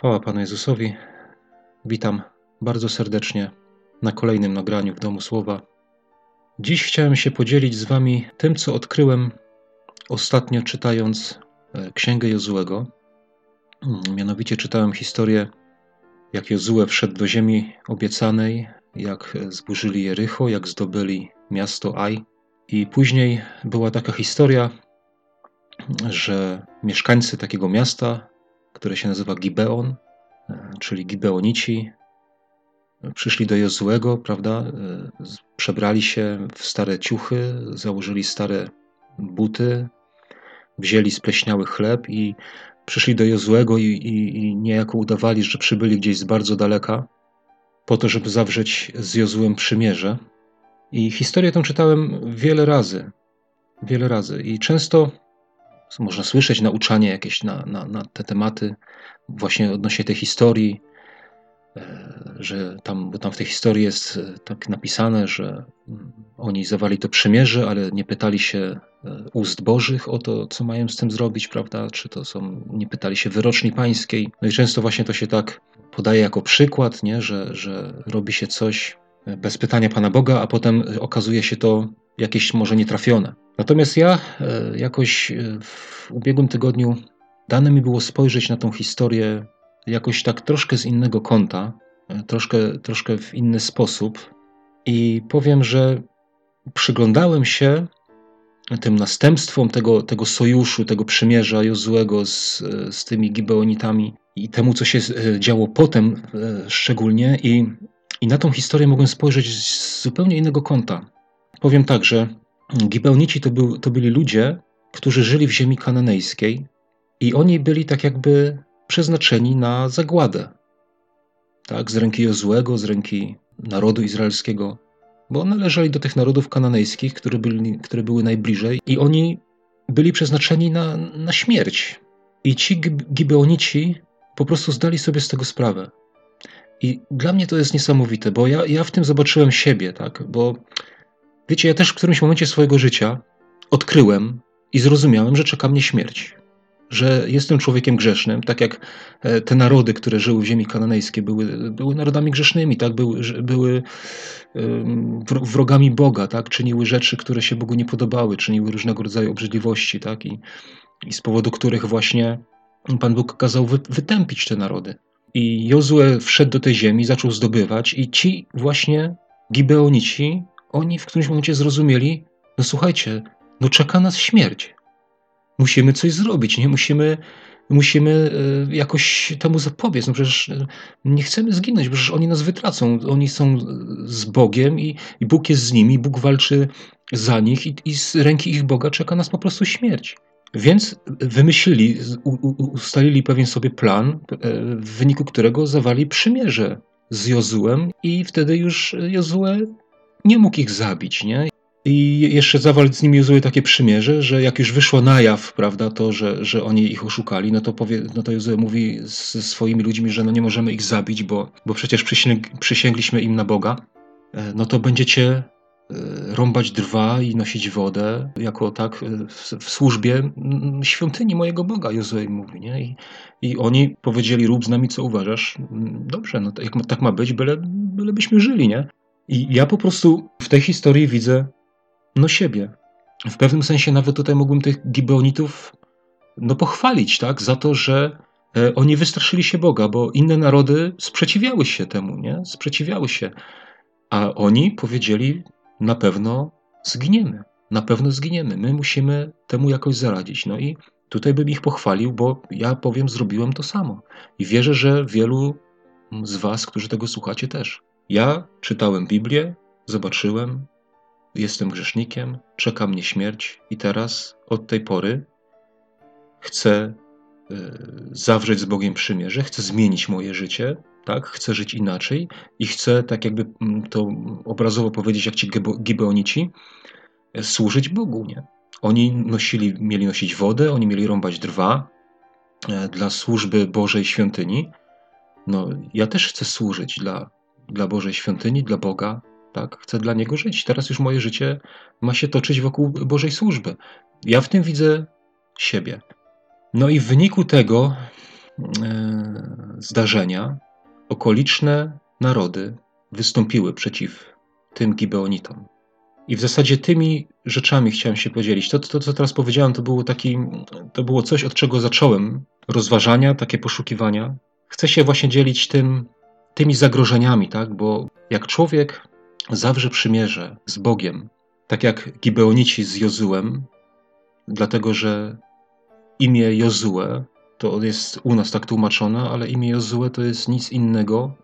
Chwała Panu Jezusowi. Witam bardzo serdecznie na kolejnym nagraniu w Domu Słowa. Dziś chciałem się podzielić z Wami tym, co odkryłem ostatnio czytając e, Księgę Jozułego. Mm, mianowicie czytałem historię, jak Jozue wszedł do ziemi obiecanej, jak zburzyli Jericho, jak zdobyli miasto Aj. I później była taka historia, że mieszkańcy takiego miasta które się nazywa Gibeon, e, czyli Gibeonici, przyszli do Jozuego, prawda? E, przebrali się w stare ciuchy, założyli stare buty, wzięli spleśniały chleb i przyszli do Jozuego i, i, i niejako udawali, że przybyli gdzieś z bardzo daleka, po to, żeby zawrzeć z Jozuem przymierze. I historię tę czytałem wiele razy, wiele razy. I często można słyszeć nauczanie jakieś na, na, na te tematy, właśnie odnośnie tej historii, e, że tam, bo tam w tej historii jest e, tak napisane, że mm, oni zawali to przymierze, ale nie pytali się e, ust Bożych o to, co mają z tym zrobić, prawda? Czy to są, nie pytali się wyroczni pańskiej. No i często właśnie to się tak podaje jako przykład, nie? Że, że robi się coś bez pytania Pana Boga, a potem okazuje się to jakieś może nietrafione. Natomiast ja e, jakoś e, w ubiegłym tygodniu dane mi było spojrzeć na tą historię jakoś tak troszkę z innego kąta, e, troszkę, troszkę w inny sposób. I powiem, że przyglądałem się tym następstwom tego, tego sojuszu, tego przymierza Jozuego z, z tymi Gibeonitami i temu, co się działo potem szczególnie. I, I na tą historię mogłem spojrzeć z zupełnie innego kąta. Powiem tak, że Gibeonici to, był, to byli ludzie, którzy żyli w ziemi kananejskiej i oni byli tak jakby przeznaczeni na zagładę. Tak, z ręki Jozłego, z ręki narodu izraelskiego, bo należeli do tych narodów kananejskich, które, byli, które były najbliżej i oni byli przeznaczeni na, na śmierć. I ci Gibeonici po prostu zdali sobie z tego sprawę. I dla mnie to jest niesamowite, bo ja, ja w tym zobaczyłem siebie, tak? Bo Wiecie, ja też w którymś momencie swojego życia odkryłem i zrozumiałem, że czeka mnie śmierć. Że jestem człowiekiem grzesznym, tak jak e, te narody, które żyły w ziemi kananejskiej, były, były narodami grzesznymi, tak? były, były wrogami Boga, tak? czyniły rzeczy, które się Bogu nie podobały, czyniły różnego rodzaju obrzydliwości, tak? I, i z powodu których właśnie Pan Bóg kazał wy, wytępić te narody. I Jozue wszedł do tej ziemi, zaczął zdobywać, i ci właśnie Gibeonici oni w którymś momencie zrozumieli, no słuchajcie, no czeka nas śmierć. Musimy coś zrobić, nie? Musimy, musimy e, jakoś temu zapobiec. No przecież e, nie chcemy zginąć, przecież oni nas wytracą. Oni są z Bogiem i, i Bóg jest z nimi, Bóg walczy za nich i, i z ręki ich Boga czeka nas po prostu śmierć. Więc wymyślili, ustalili pewien sobie plan, e, w wyniku którego zawali przymierze z Jozułem i wtedy już Jozue nie mógł ich zabić, nie? I jeszcze zawarł z nimi Jozue takie przymierze, że jak już wyszło na jaw, prawda, to, że, że oni ich oszukali, no to, powie, no to Jozue mówi ze swoimi ludźmi, że no nie możemy ich zabić, bo, bo przecież przysięg, przysięgliśmy im na Boga. E, no to będziecie rąbać drwa i nosić wodę, jako tak e, w, służbie świątyni mojego Boga, Jozue mówi, nie? I, I oni powiedzieli, rób z nami co uważasz. Dobrze, no to jak tak ma być, byle, bylebyśmy żyli, nie? I ja po prostu w tej historii widzę no siebie. W pewnym sensie nawet tutaj mógłbym tych Gibeonitów no pochwalić, tak, za to, że e, oni wystraszyli się Boga, bo inne narody sprzeciwiały się temu, nie? Sprzeciwiały się. A oni powiedzieli, na pewno zginiemy. Na pewno zginiemy. My musimy temu jakoś zaradzić. No i tutaj bym ich pochwalił, bo ja powiem, zrobiłem to samo. I wierzę, że wielu z Was, którzy tego słuchacie, też. Ja czytałem Biblię, zobaczyłem, jestem grzesznikiem, czeka mnie śmierć i teraz od tej pory chcę e, zawrzeć z Bogiem przymierze, chcę zmienić moje życie, tak? Chcę żyć inaczej i chcę, tak jakby mm, to obrazowo powiedzieć, jak ci Gibeonici, e, służyć Bogu, nie? Oni nosili, mieli nosić wodę, oni mieli rąbać drwa e, dla służby Bożej świątyni. No, ja też chcę służyć dla dla Bożej świątyni, dla Boga, tak? Chcę dla Niego żyć. Teraz już moje życie ma się toczyć wokół Bożej służby. Ja w tym widzę siebie. No i w wyniku tego zdarzenia okoliczne narody wystąpiły przeciw tym Gibeonitom. I w zasadzie tymi rzeczami chciałem się podzielić. To, to, co teraz powiedziałem, to było, taki, to było coś, od czego zacząłem rozważania, takie poszukiwania. Chcę się właśnie dzielić tym, tymi zagrożeniami, tak? bo jak człowiek zawrze przymierze z Bogiem, tak jak Gibeonici z Jozułem, dlatego że imię Jozue to jest u nas tak tłumaczone, ale imię Jozue to jest nic innego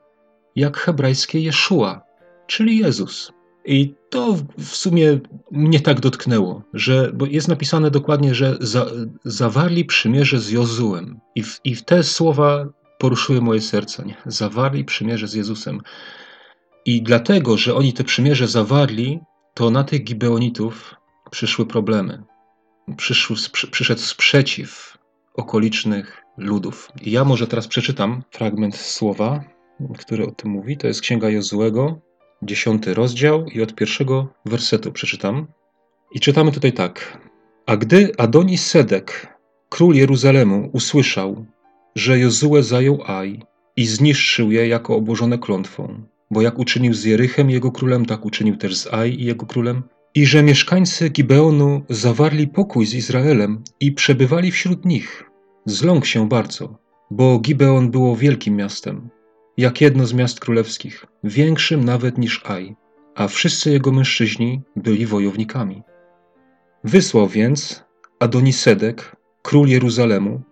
jak hebrajskie Jeszua, czyli Jezus. I to w sumie mnie tak dotknęło, że, bo jest napisane dokładnie, że za, zawarli przymierze z Jozułem. I w, I te słowa poruszyły moje serce. Nie? Zawarli przymierze z Jezusem. I dlatego, że oni te przymierze zawarli, to na tych Gibeonitów przyszły problemy. Przyszły, przyszedł sprzeciw okolicznych ludów. Ja może teraz przeczytam fragment słowa, który o tym mówi. To jest Księga Jozułego, dziesiąty rozdział i od pierwszego wersetu przeczytam. I czytamy tutaj tak. A gdy Adonis Sedek, król Jeruzalemu, usłyszał, że Jozue zajął Aj i zniszczył je jako obłożone klątwą, bo jak uczynił z Jerychem jego królem, tak uczynił też z Aj i jego królem, i że mieszkańcy Gibeonu zawarli pokój z Izraelem i przebywali wśród nich. Zląkł się bardzo, bo Gibeon było wielkim miastem, jak jedno z miast królewskich, większym nawet niż Aj, a wszyscy jego mężczyźni byli wojownikami. Wysłał więc Adonisedek, król Jeruzalemu,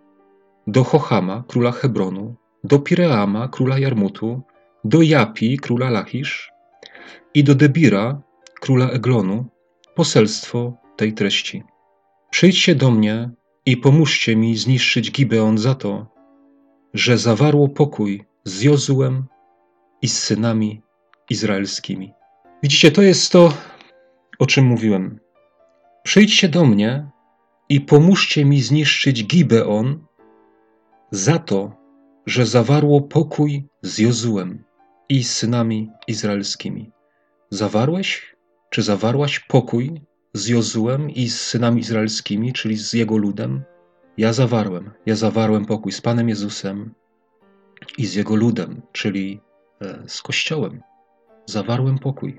do Chochama, króla Hebronu, do Pireama, króla Jarmutu, do Japi, króla Lachisz i do Debira, króla Eglonu, poselstwo tej treści. Przyjdźcie do mnie i pomóżcie mi zniszczyć Gibeon za to, że zawarło pokój z Jozułem i z synami izraelskimi. Widzicie, to jest to, o czym mówiłem. Przyjdźcie do mnie i pomóżcie mi zniszczyć Gibeon za to, że zawarło pokój z Jozułem i z synami izraelskimi. Zawarłeś, czy zawarłaś pokój z Jozułem i z synami izraelskimi, czyli z jego ludem? Ja zawarłem, ja zawarłem pokój z Panem Jezusem i z jego ludem, czyli e, z Kościołem. Zawarłem pokój.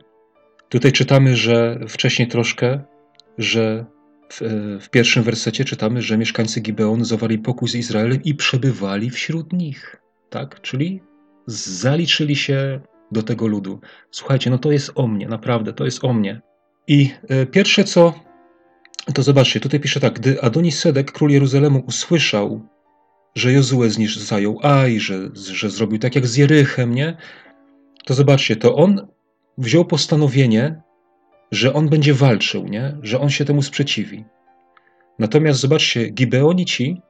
Tutaj czytamy, że wcześniej troszkę, że w, e, w, pierwszym wersecie czytamy, że mieszkańcy Gibeonu zawarli pokój z Izraelem i przebywali wśród nich. Tak? Czyli zaliczyli się do tego ludu. Słuchajcie, no to jest o mnie, naprawdę, to jest o mnie. I e, pierwsze co, to zobaczcie, tutaj pisze tak, gdy Adonis Sedek, król Jeruzalemu, usłyszał, że Jozue znisz zajął Aj, że, że zrobił tak jak z Jerychem, nie? To zobaczcie, to on wziął postanowienie, że on będzie walczył, nie? Że on się temu sprzeciwi. Natomiast zobaczcie, Gibeonici,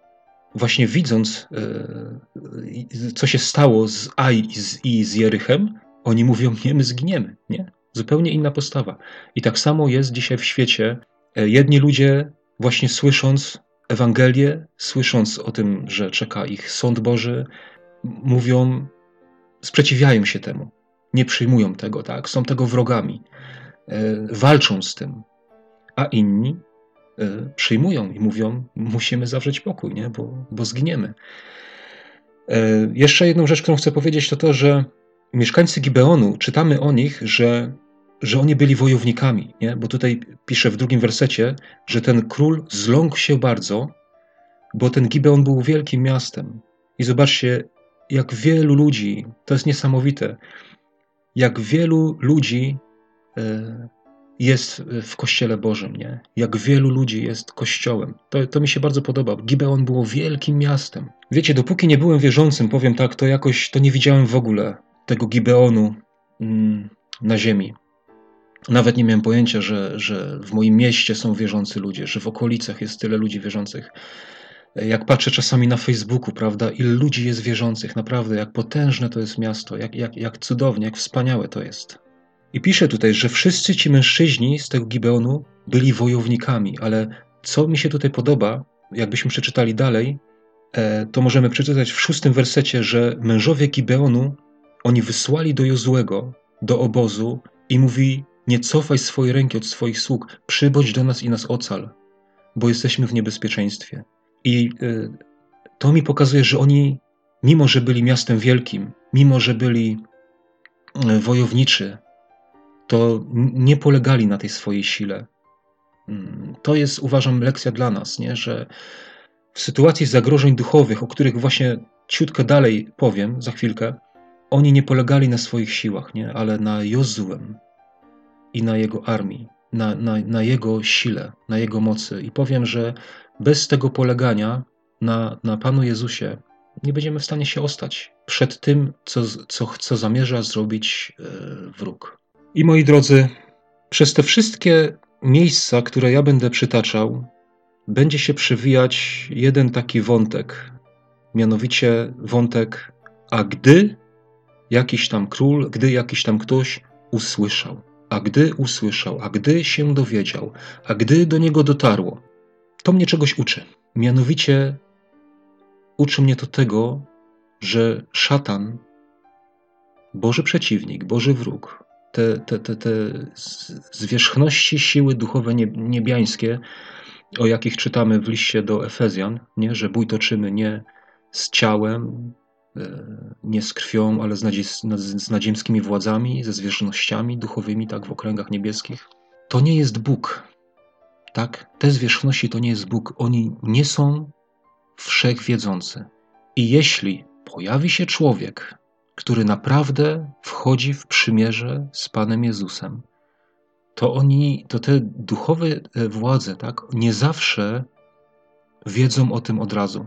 właśnie widząc, e, co się stało z Aj i z, i z Jerychem, oni mówią, nie, my zginiemy, nie? Zupełnie inna postawa. I tak samo jest dzisiaj w świecie. E, jedni ludzie, właśnie słysząc Ewangelię, słysząc o tym, że czeka ich sąd Boży, mówią, sprzeciwiają się temu, nie przyjmują tego, tak? Są tego wrogami, e, walczą z tym. A inni e, przyjmują i mówią, musimy zawrzeć pokój, nie? Bo, bo zginiemy. Jeszcze jedną rzecz, którą chcę powiedzieć, to to, że mieszkańcy Gibeonu, czytamy o nich, że że oni byli wojownikami, nie? bo tutaj pisze w drugim wersecie, że ten król zląkł się bardzo, bo ten Gibeon był wielkim miastem. I zobaczcie, jak wielu ludzi, to jest niesamowite, jak wielu ludzi e, jest w Kościele Bożym, nie? Jak wielu ludzi jest Kościołem. To, to mi się bardzo podoba. Gibeon było wielkim miastem. Wiecie, dopóki nie byłem wierzącym, powiem tak, to jakoś to nie widziałem w ogóle tego Gibeonu mm, na ziemi. Nawet nie miałem pojęcia, że, że w moim mieście są wierzący ludzie, że w okolicach jest tyle ludzi wierzących. Jak patrzę czasami na Facebooku, prawda, ile ludzi jest wierzących, naprawdę, jak potężne to jest miasto, jak, jak, jak cudownie, jak wspaniałe to jest. I pisze tutaj, że wszyscy ci mężczyźni z tego Gibeonu byli wojownikami, ale co mi się tutaj podoba, jakbyśmy przeczytali dalej, e, to możemy przeczytać w szóstym wersecie, że mężowie Gibeonu, oni wysłali do Jozłego, do obozu i mówi, nie cofaj swojej ręki od swoich sług, przybądź do nas i nas ocal, bo jesteśmy w niebezpieczeństwie. I y, to mi pokazuje, że oni mimo że byli miastem wielkim, mimo że byli e, wojowniczy, to nie polegali na tej swojej sile. Mm, to jest, uważam, lekcja dla nas, nie? że w sytuacji zagrożeń duchowych, o których właśnie ciutkę dalej powiem za chwilkę, oni nie polegali na swoich siłach, nie? ale na Jozuem i na jego armii, na, na, na jego sile, na jego mocy. I powiem, że bez tego polegania na, na Panu Jezusie nie będziemy w stanie się ostać przed tym, co, co, co zamierza zrobić e, wróg. I moi drodzy, przez te wszystkie miejsca, które ja będę przytaczał, będzie się przewijać jeden taki wątek, mianowicie wątek, a gdy jakiś tam król, gdy jakiś tam ktoś usłyszał, a gdy usłyszał, a gdy się dowiedział, a gdy do niego dotarło, to mnie czegoś uczy. Mianowicie uczy mnie to tego, że szatan, Boży przeciwnik, Boży wróg, te, te, te, te zwierzchności siły duchowe niebiańskie, o jakich czytamy w liście do Efezjan, nie? że bój toczymy nie z ciałem, nie z krwią, ale z, nadzie z nadziemskimi władzami, ze zwierzchnościami duchowymi, tak, w okręgach niebieskich. To nie jest Bóg. Tak? Te zwierzchności to nie jest Bóg. Oni nie są wszechwiedzący. I jeśli pojawi się człowiek, który naprawdę wchodzi w przymierze z Panem Jezusem, to oni, to te duchowe e, władze, tak, nie zawsze wiedzą o tym od razu.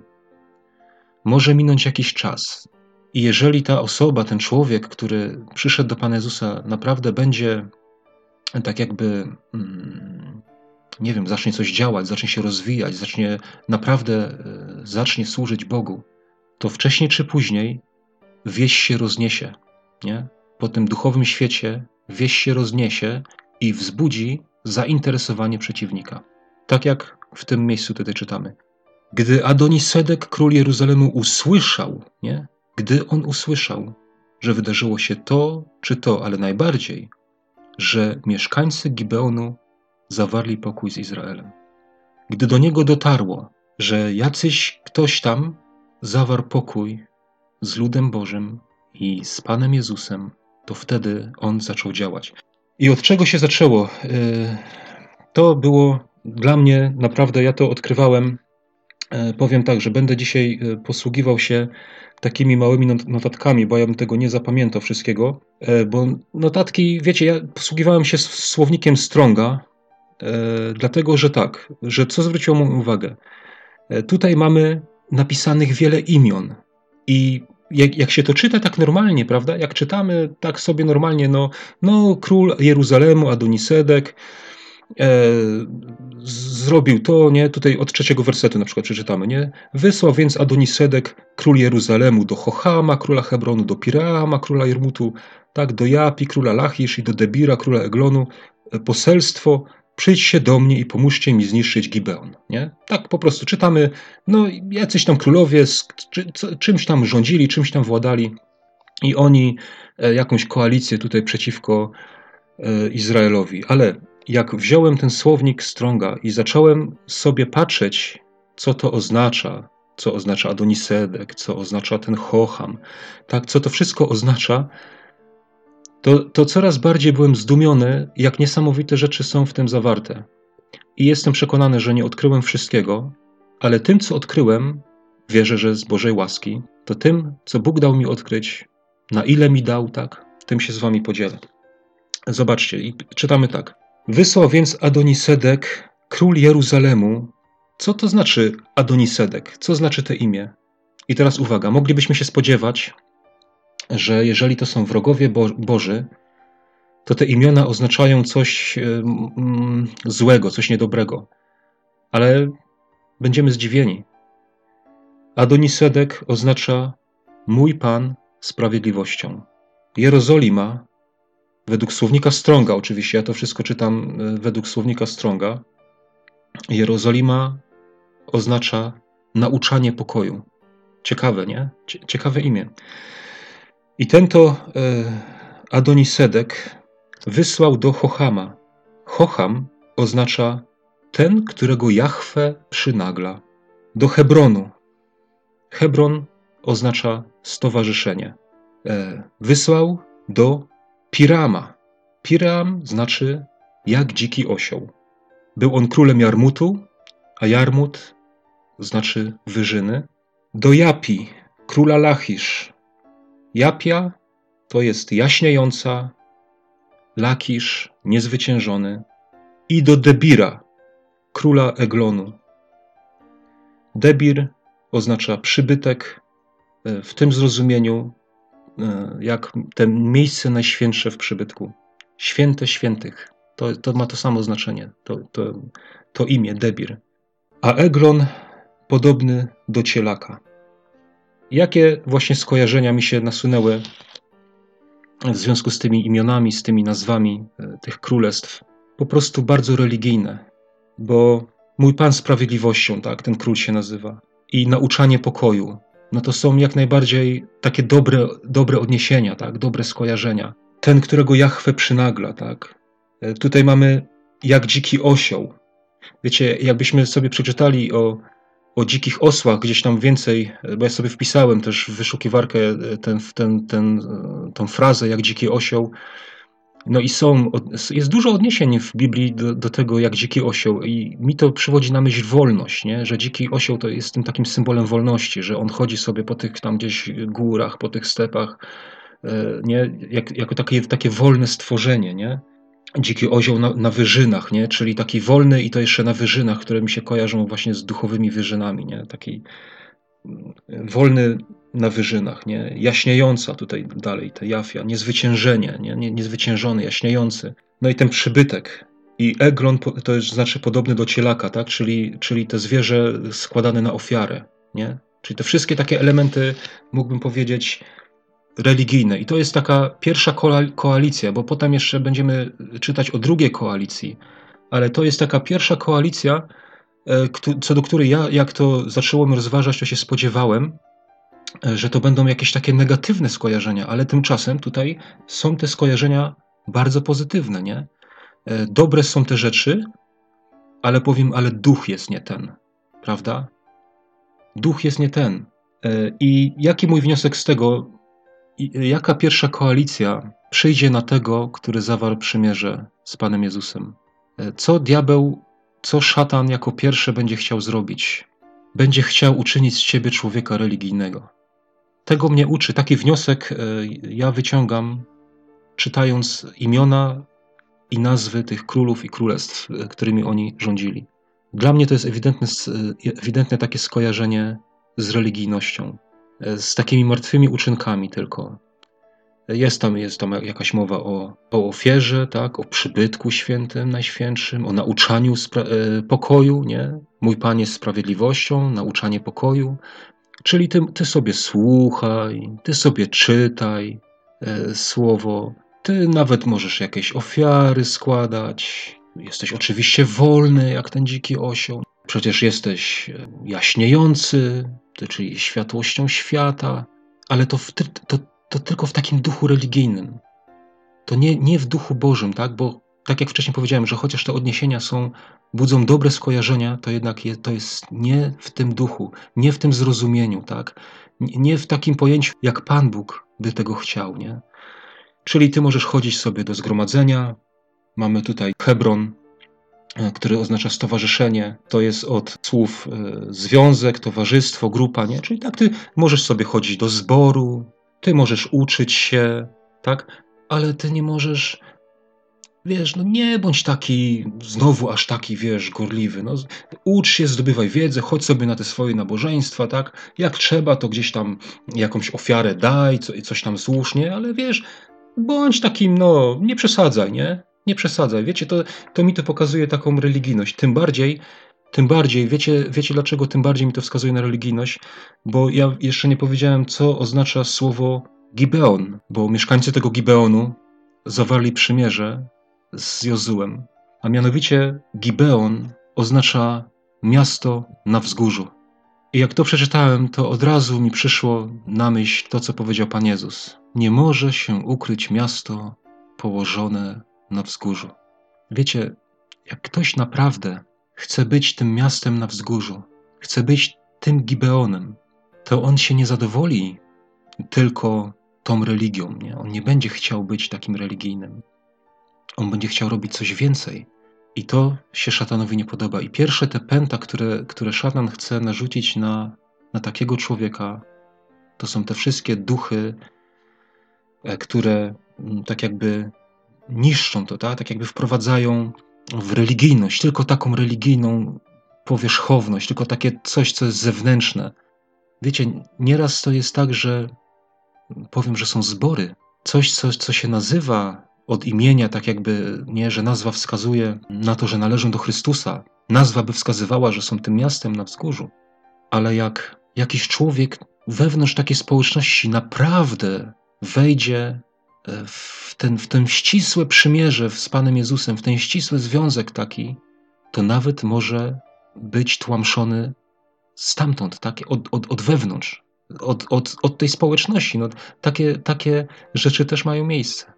Może minąć jakiś czas. I jeżeli ta osoba, ten człowiek, który przyszedł do Pana Jezusa, naprawdę będzie tak jakby, mm, nie wiem, zacznie coś działać, zacznie się rozwijać, zacznie naprawdę, e, zacznie służyć Bogu, to wcześniej czy później wieś się rozniesie. Nie? Po tym duchowym świecie wieś się rozniesie i wzbudzi zainteresowanie przeciwnika. Tak jak w tym miejscu tutaj czytamy. Gdy Adonisedek, król Jeruzalemu, usłyszał, nie? Gdy on usłyszał, że wydarzyło się to czy to, ale najbardziej, że mieszkańcy Gibeonu zawarli pokój z Izraelem. Gdy do niego dotarło, że jacyś ktoś tam zawarł pokój z ludem Bożym i z Panem Jezusem, to wtedy on zaczął działać. I od czego się zaczęło? E, to było dla mnie naprawdę, ja to odkrywałem. E, powiem tak, że będę dzisiaj e, posługiwał się takimi małymi notatkami, bo ja bym tego nie zapamiętał wszystkiego, bo notatki, wiecie, ja posługiwałem się słownikiem Stronga, dlatego że tak, że co zwróciło moją uwagę? Tutaj mamy napisanych wiele imion, i jak, jak, się to czyta tak normalnie, prawda? Jak czytamy tak sobie normalnie, no, no król Jeruzalemu, Adonisedek, e, zrobił to, nie? Tutaj od trzeciego wersetu na przykład przeczytamy, nie? Wysłał więc Adonisedek, król Jeruzalemu, do Chochama, króla Hebronu, do Pirama, króla Jermutu, tak, do Japi, króla Lachisz i do Debira, króla Eglonu, e, poselstwo przyjdźcie do mnie i pomóżcie mi zniszczyć Gibeon. Nie? Tak po prostu czytamy, no jacyś tam królowie z, czy, czymś tam rządzili, czymś tam władali i oni e, jakąś koalicję tutaj przeciwko e, Izraelowi. Ale jak wziąłem ten słownik Stronga i zacząłem sobie patrzeć, co to oznacza, co oznacza Adonisedek, co oznacza ten Hocham, tak, co to wszystko oznacza, to, to coraz bardziej byłem zdumiony, jak niesamowite rzeczy są w tym zawarte. I jestem przekonany, że nie odkryłem wszystkiego, ale tym, co odkryłem, wierzę, że z Bożej łaski, to tym, co Bóg dał mi odkryć, na ile mi dał, tak, tym się z wami podzielę. Zobaczcie, i czytamy tak. Wysłał więc Adonisedek, król Jeruzalemu. Co to znaczy Adonisedek? Co znaczy to imię? I teraz uwaga, moglibyśmy się spodziewać, że jeżeli to są wrogowie Bo Boży, to te imiona oznaczają coś mm, złego, coś niedobrego. Ale będziemy zdziwieni. Adonisedek oznacza mój Pan sprawiedliwością. Jerozolima, według słownika Stronga, oczywiście, ja to wszystko czytam e, według słownika Stronga, Jerozolima oznacza nauczanie pokoju. Ciekawe, nie? Ciekawe imię. I ten to e, Adonisedek wysłał do Chochama. Chocham oznacza ten, którego Jahwe przynagla. Do Hebronu. Hebron oznacza stowarzyszenie. E, wysłał do Pirama. Piram znaczy jak dziki osioł. Był on królem Jarmutu, a Jarmut znaczy wyżyny. Do Japi, króla Lachisz. Japia to jest jaśniejąca, Lakisz niezwyciężony. I do Debira, króla Eglonu. Debir oznacza przybytek e, w tym zrozumieniu, jak te miejsce najświętsze w przybytku. Święte świętych. To, to ma to samo znaczenie, to, to, to imię, Debir. A Eglon podobny do cielaka. Jakie właśnie skojarzenia mi się nasunęły w związku z tymi imionami, z tymi nazwami e, tych królestw? Po prostu bardzo religijne, bo mój Pan Sprawiedliwością, tak, ten król się nazywa, i nauczanie pokoju, no to są jak najbardziej takie dobre, dobre odniesienia, tak, dobre skojarzenia. Ten, którego Jachwę przynagla, tak. E, tutaj mamy jak dziki osioł. Wiecie, jakbyśmy sobie przeczytali o, o dzikich osłach gdzieś tam więcej, e, bo ja sobie wpisałem też w wyszukiwarkę e, ten, ten, ten, tą frazę jak dziki osioł, no i są, jest dużo odniesień w Biblii do, do, tego, jak dziki osioł, i mi to przywodzi na myśl wolność, nie? że dziki osioł to jest tym takim symbolem wolności, że on chodzi sobie po tych tam gdzieś górach, po tych stepach, e, nie? Jak, jako takie, takie wolne stworzenie, nie? Dziki osioł na, na wyżynach, nie? czyli taki wolny i to jeszcze na wyżynach, które mi się kojarzą właśnie z duchowymi wyżynami, nie? taki mm, wolny na wyżynach, nie? jaśniejąca tutaj dalej, ta jafia, niezwyciężenie, nie? nie? niezwyciężony, jaśniejący. No i ten przybytek. I eglon to jest, znaczy podobny do cielaka, tak? czyli, czyli te zwierzę składane na ofiarę. Nie? Czyli te wszystkie takie elementy, mógłbym powiedzieć, religijne. I to jest taka pierwsza koalicja, bo potem jeszcze będziemy czytać o drugiej koalicji, ale to jest taka pierwsza koalicja, e, co do której ja, jak to zacząłem rozważać, to się spodziewałem, że to będą jakieś takie negatywne skojarzenia, ale tymczasem tutaj są te skojarzenia bardzo pozytywne, nie? E, dobre są te rzeczy, ale powiem, ale duch jest nie ten, prawda? Duch jest nie ten. E, I jaki mój wniosek z tego, jaka pierwsza koalicja przyjdzie na tego, który zawarł przymierze z Panem Jezusem? Co diabeł, co szatan jako pierwsze będzie chciał zrobić? Będzie chciał uczynić z ciebie człowieka religijnego. Tego mnie uczy, taki wniosek e, ja wyciągam, czytając imiona i nazwy tych królów i królestw, e, którymi oni rządzili. Dla mnie to jest ewidentne, e, ewidentne takie skojarzenie z religijnością, z takimi martwymi uczynkami tylko. Jest tam, jest tam jakaś mowa o, o ofierze, tak, o przybytku świętym, najświętszym, o nauczaniu pokoju, nie? Mój Pan jest sprawiedliwością, nauczanie pokoju, Czyli ty, ty sobie słuchaj, ty sobie czytaj e, słowo, ty nawet możesz jakieś ofiary składać. Jesteś oczywiście wolny, jak ten dziki osioł. Przecież jesteś e, jaśniejący, ty, czyli światłością świata, ale to, w, to, to tylko w takim duchu religijnym. To nie, nie w duchu Bożym, tak? Bo tak jak wcześniej powiedziałem, że chociaż te odniesienia są budzą dobre skojarzenia, to jednak je, to jest nie w tym duchu, nie w tym zrozumieniu, tak? Nie w takim pojęciu, jak Pan Bóg by tego chciał, nie? Czyli ty możesz chodzić sobie do zgromadzenia. Mamy tutaj Hebron, e, który oznacza stowarzyszenie. To jest od słów e, związek, towarzystwo, grupa, nie? Czyli tak ty możesz sobie chodzić do zboru, ty możesz uczyć się, tak? Ale ty nie możesz wiesz, no nie bądź taki, znowu aż taki, wiesz, gorliwy. No, ucz się, zdobywaj wiedzę, chodź sobie na te swoje nabożeństwa, tak? Jak trzeba, to gdzieś tam jakąś ofiarę daj, co, coś tam złóż, nie? Ale wiesz, bądź takim, no, nie przesadzaj, nie? Nie przesadzaj. Wiecie, to, to mi to pokazuje taką religijność. Tym bardziej, tym bardziej, wiecie, wiecie dlaczego tym bardziej mi to wskazuje na religijność? Bo ja jeszcze nie powiedziałem, co oznacza słowo Gibeon, bo mieszkańcy tego Gibeonu zawarli przymierze z Jozułem, a mianowicie Gibeon oznacza miasto na wzgórzu. I jak to przeczytałem, to od razu mi przyszło na myśl to, co powiedział Pan Jezus. Nie może się ukryć miasto położone na wzgórzu. Wiecie, jak ktoś naprawdę chce być tym miastem na wzgórzu, chce być tym Gibeonem, to on się nie zadowoli tylko tą religią. Nie? On nie będzie chciał być takim religijnym. On będzie chciał robić coś więcej. I to się szatanowi nie podoba. I pierwsze te pęta, które, które szatan chce narzucić na, na takiego człowieka, to są te wszystkie duchy, e, które mm, tak jakby niszczą to, tak, tak jakby wprowadzają w religijność, tylko taką religijną powierzchowność, tylko takie coś, co jest zewnętrzne. Wiecie, nieraz to jest tak, że powiem, że są zbory, coś, co, co się nazywa od imienia, tak jakby, nie, że nazwa wskazuje na to, że należą do Chrystusa. Nazwa by wskazywała, że są tym miastem na wzgórzu. Ale jak jakiś człowiek wewnątrz takiej społeczności naprawdę wejdzie e, w ten, w ten ścisłe przymierze z Panem Jezusem, w ten ścisły związek taki, to nawet może być tłamszony stamtąd, tak? od, od, od wewnątrz, od, od, od tej społeczności. No, takie, takie rzeczy też mają miejsce.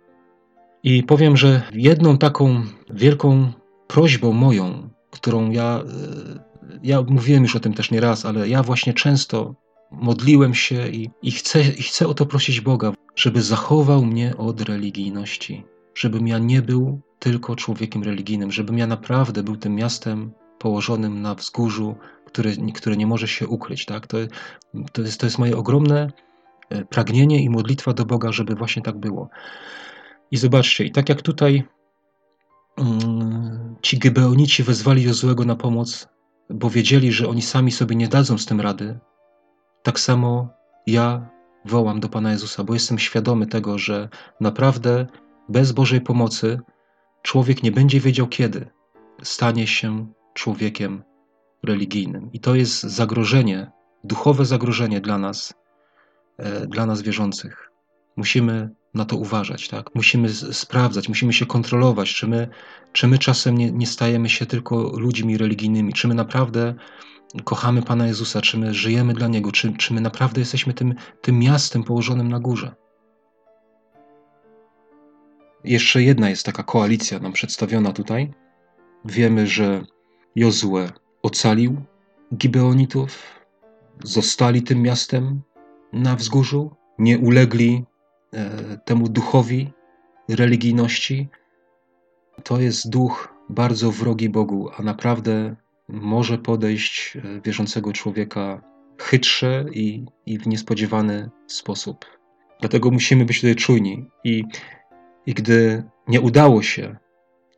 I powiem, że jedną taką wielką prośbą moją, którą ja, e, ja mówiłem już o tym też nie raz, ale ja właśnie często modliłem się i, i, chcę, i chcę o to prosić Boga, żeby zachował mnie od religijności, żebym ja nie był tylko człowiekiem religijnym, żebym ja naprawdę był tym miastem położonym na wzgórzu, które, które nie może się ukryć. Tak? To, to, jest, to jest moje ogromne e, pragnienie i modlitwa do Boga, żeby właśnie tak było. I zobaczcie, i tak jak tutaj um, ci Gebeonici wezwali Jozłego na pomoc, bo wiedzieli, że oni sami sobie nie dadzą z tym rady, tak samo ja wołam do Pana Jezusa, bo jestem świadomy tego, że naprawdę bez Bożej pomocy człowiek nie będzie wiedział kiedy stanie się człowiekiem religijnym. I to jest zagrożenie, duchowe zagrożenie dla nas, e, dla nas wierzących. Musimy na to uważać, tak? Musimy sprawdzać, musimy się kontrolować, czy my, czy my czasem nie, nie stajemy się tylko ludźmi religijnymi, czy my naprawdę kochamy Pana Jezusa, czy my żyjemy dla Niego, czy, czy my naprawdę jesteśmy tym, tym miastem położonym na górze. Jeszcze jedna jest taka koalicja nam przedstawiona tutaj. Wiemy, że Jozue ocalił Gibeonitów, zostali tym miastem na wzgórzu, nie ulegli temu duchowi religijności. To jest duch bardzo wrogi Bogu, a naprawdę może podejść e, wierzącego człowieka chytrze i, i w niespodziewany sposób. Dlatego musimy być tutaj czujni. I, I gdy nie udało się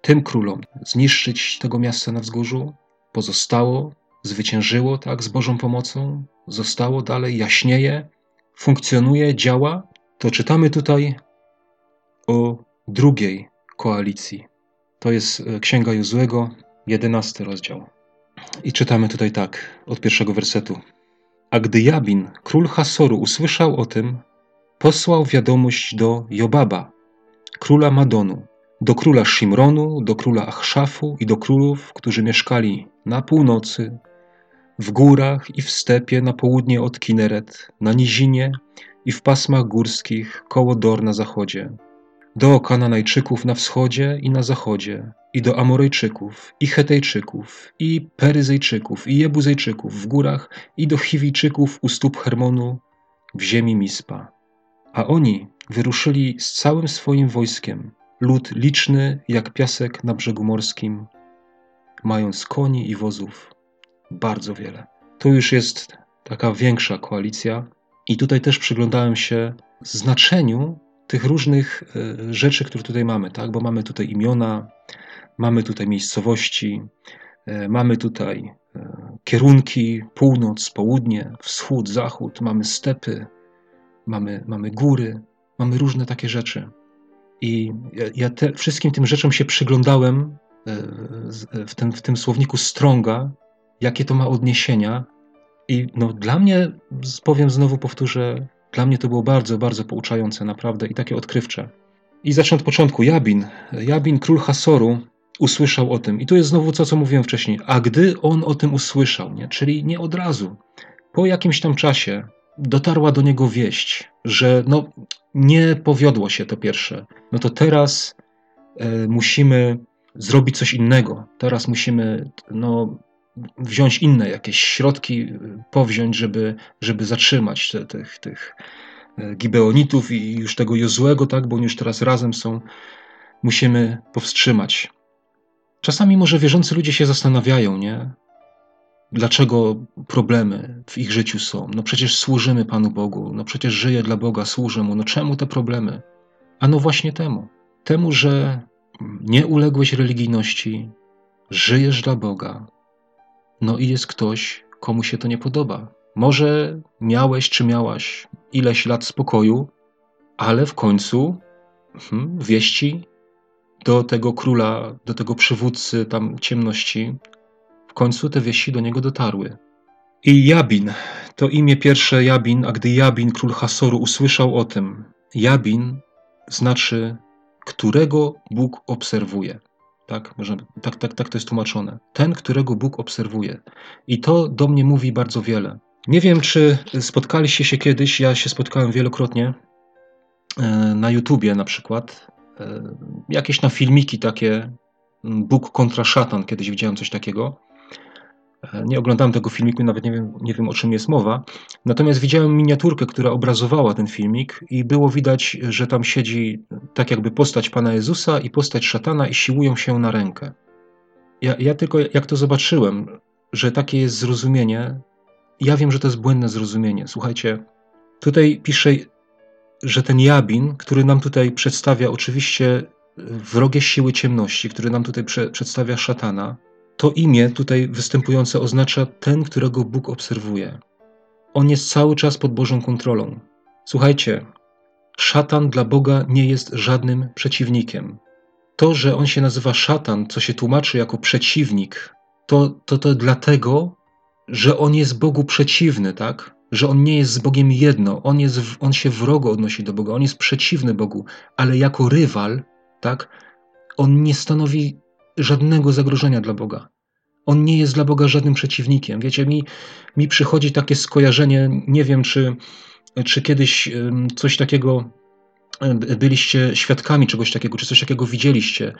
tym królom zniszczyć tego miasta na wzgórzu, pozostało, zwyciężyło tak z Bożą pomocą, zostało dalej, jaśnieje, funkcjonuje, działa, to czytamy tutaj o drugiej koalicji. To jest e, Księga Jozłego, jedenasty rozdział. I czytamy tutaj tak, od pierwszego wersetu. A gdy Jabin, król Hasoru, usłyszał o tym, posłał wiadomość do Jobaba, króla Madonu, do króla Shimronu, do króla Achszafu i do królów, którzy mieszkali na północy, w górach i w stepie na południe od Kineret, na nizinie i w pasmach górskich koło Dor na zachodzie, do Kananajczyków na wschodzie i na zachodzie, i do Amorejczyków, i Hetejczyków, i Peryzejczyków, i Jebuzejczyków w górach, i do Chiwijczyków u stóp Hermonu w ziemi Mispa. A oni wyruszyli z całym swoim wojskiem, lud liczny jak piasek na brzegu morskim, mając koni i wozów bardzo wiele. To już jest taka większa koalicja, i tutaj też przyglądałem się znaczeniu tych różnych e, rzeczy, które tutaj mamy, tak? Bo mamy tutaj imiona, mamy tutaj miejscowości, e, mamy tutaj e, kierunki północ, południe, wschód, zachód, mamy stepy, mamy, mamy góry, mamy różne takie rzeczy. I ja, te, wszystkim tym rzeczom się przyglądałem w, ten, w tym słowniku Stronga, jakie to ma odniesienia. I no, dla mnie, powiem znowu, powtórzę, dla mnie to było bardzo, bardzo pouczające, naprawdę i takie odkrywcze. I zacznę od początku. Jabin, Jabin, król Hasoru, usłyszał o tym. I tu jest znowu to, co mówiłem wcześniej. A gdy on o tym usłyszał, nie? czyli nie od razu, po jakimś tam czasie dotarła do niego wieść, że no, nie powiodło się to pierwsze. No to teraz e, musimy zrobić coś innego. Teraz musimy no, wziąć inne jakieś środki, powziąć, żeby, żeby zatrzymać te, tych, tych e, Gibeonitów i już tego Jozłego, tak, bo oni już teraz razem są, musimy powstrzymać. Czasami może wierzący ludzie się zastanawiają, nie? Dlaczego problemy w ich życiu są? No przecież służymy Panu Bogu, no przecież żyję dla Boga, służę Mu. No czemu te problemy? A no właśnie temu. Temu, że nie uległeś religijności, żyjesz dla Boga, no i jest ktoś, komu się to nie podoba. Może miałeś czy miałaś ileś lat spokoju, ale w końcu hmm, wieści do tego króla, do tego przywódcy tam ciemności, w końcu te wieści do niego dotarły. I Jabin, to imię pierwsze Jabin, a gdy Jabin, król Hasoru, usłyszał o tym, Jabin znaczy, którego Bóg obserwuje. Tak, może, tak, tak, tak to jest tłumaczone. Ten, którego Bóg obserwuje. I to do mnie mówi bardzo wiele. Nie wiem, czy spotkaliście się kiedyś, ja się spotkałem wielokrotnie e, na YouTubie na przykład. E, jakieś na filmiki takie Bóg kontra szatan, kiedyś widziałem coś takiego. Nie oglądałem tego filmiku, nawet nie wiem, nie wiem o czym jest mowa. Natomiast widziałem miniaturkę, która obrazowała ten filmik, i było widać, że tam siedzi tak jakby postać Pana Jezusa i postać szatana i siłują się na rękę. Ja, ja tylko jak to zobaczyłem, że takie jest zrozumienie, ja wiem, że to jest błędne zrozumienie. Słuchajcie, tutaj pisze, że ten Jabin, który nam tutaj przedstawia oczywiście wrogie siły ciemności, który nam tutaj prze, przedstawia szatana, to imię tutaj występujące oznacza ten, którego Bóg obserwuje. On jest cały czas pod Bożą kontrolą. Słuchajcie, szatan dla Boga nie jest żadnym przeciwnikiem. To, że on się nazywa szatan, co się tłumaczy jako przeciwnik, to, to, to dlatego, że on jest Bogu przeciwny, tak? Że on nie jest z Bogiem jedno, on, jest, on się wrogo odnosi do Boga, on jest przeciwny Bogu, ale jako rywal, tak? On nie stanowi żadnego zagrożenia dla Boga. On nie jest dla Boga żadnym przeciwnikiem. Wiecie, mi, mi przychodzi takie skojarzenie, nie wiem, czy, czy kiedyś coś takiego byliście świadkami czegoś takiego, czy coś takiego widzieliście.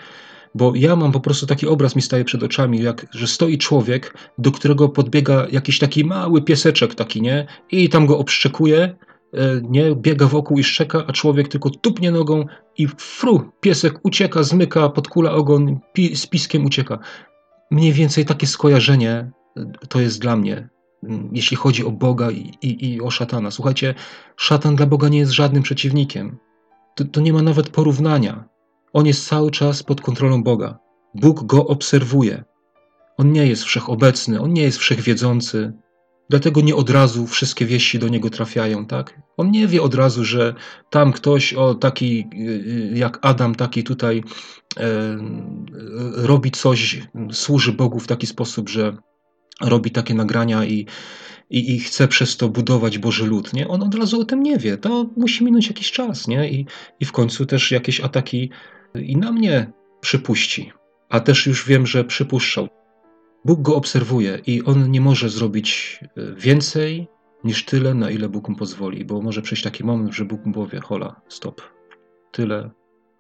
Bo ja mam po prostu taki obraz, mi staje przed oczami, jak, że stoi człowiek, do którego podbiega jakiś taki mały pieseczek taki, nie? I tam go obszczekuje, nie? Biega wokół i szczeka, a człowiek tylko tupnie nogą i fru, piesek ucieka, zmyka, podkula ogon, pi, z piskiem ucieka. Mniej więcej takie skojarzenie y, to jest dla mnie, jeśli chodzi o Boga i, i, i o szatana. Słuchajcie, szatan dla Boga nie jest żadnym przeciwnikiem. To, to nie ma nawet porównania. On jest cały czas pod kontrolą Boga. Bóg go obserwuje. On nie jest wszechobecny, on nie jest wszechwiedzący, Dlatego nie od razu wszystkie wieści do niego trafiają, tak? On nie wie od razu, że tam ktoś, o taki y, y, jak Adam, taki tutaj e, robi coś, służy Bogu w taki sposób, że robi takie nagrania i, i, i chce przez to budować Boży lud, nie? On od razu o tym nie wie. To musi minąć jakiś czas, nie? I, i w końcu też jakieś ataki i na mnie przypuści. A też już wiem, że przypuszczał. Bóg go obserwuje i on nie może zrobić e, więcej niż tyle, na ile Bóg mu pozwoli, bo może przyjść taki moment, że Bóg mu powie: hola, stop, tyle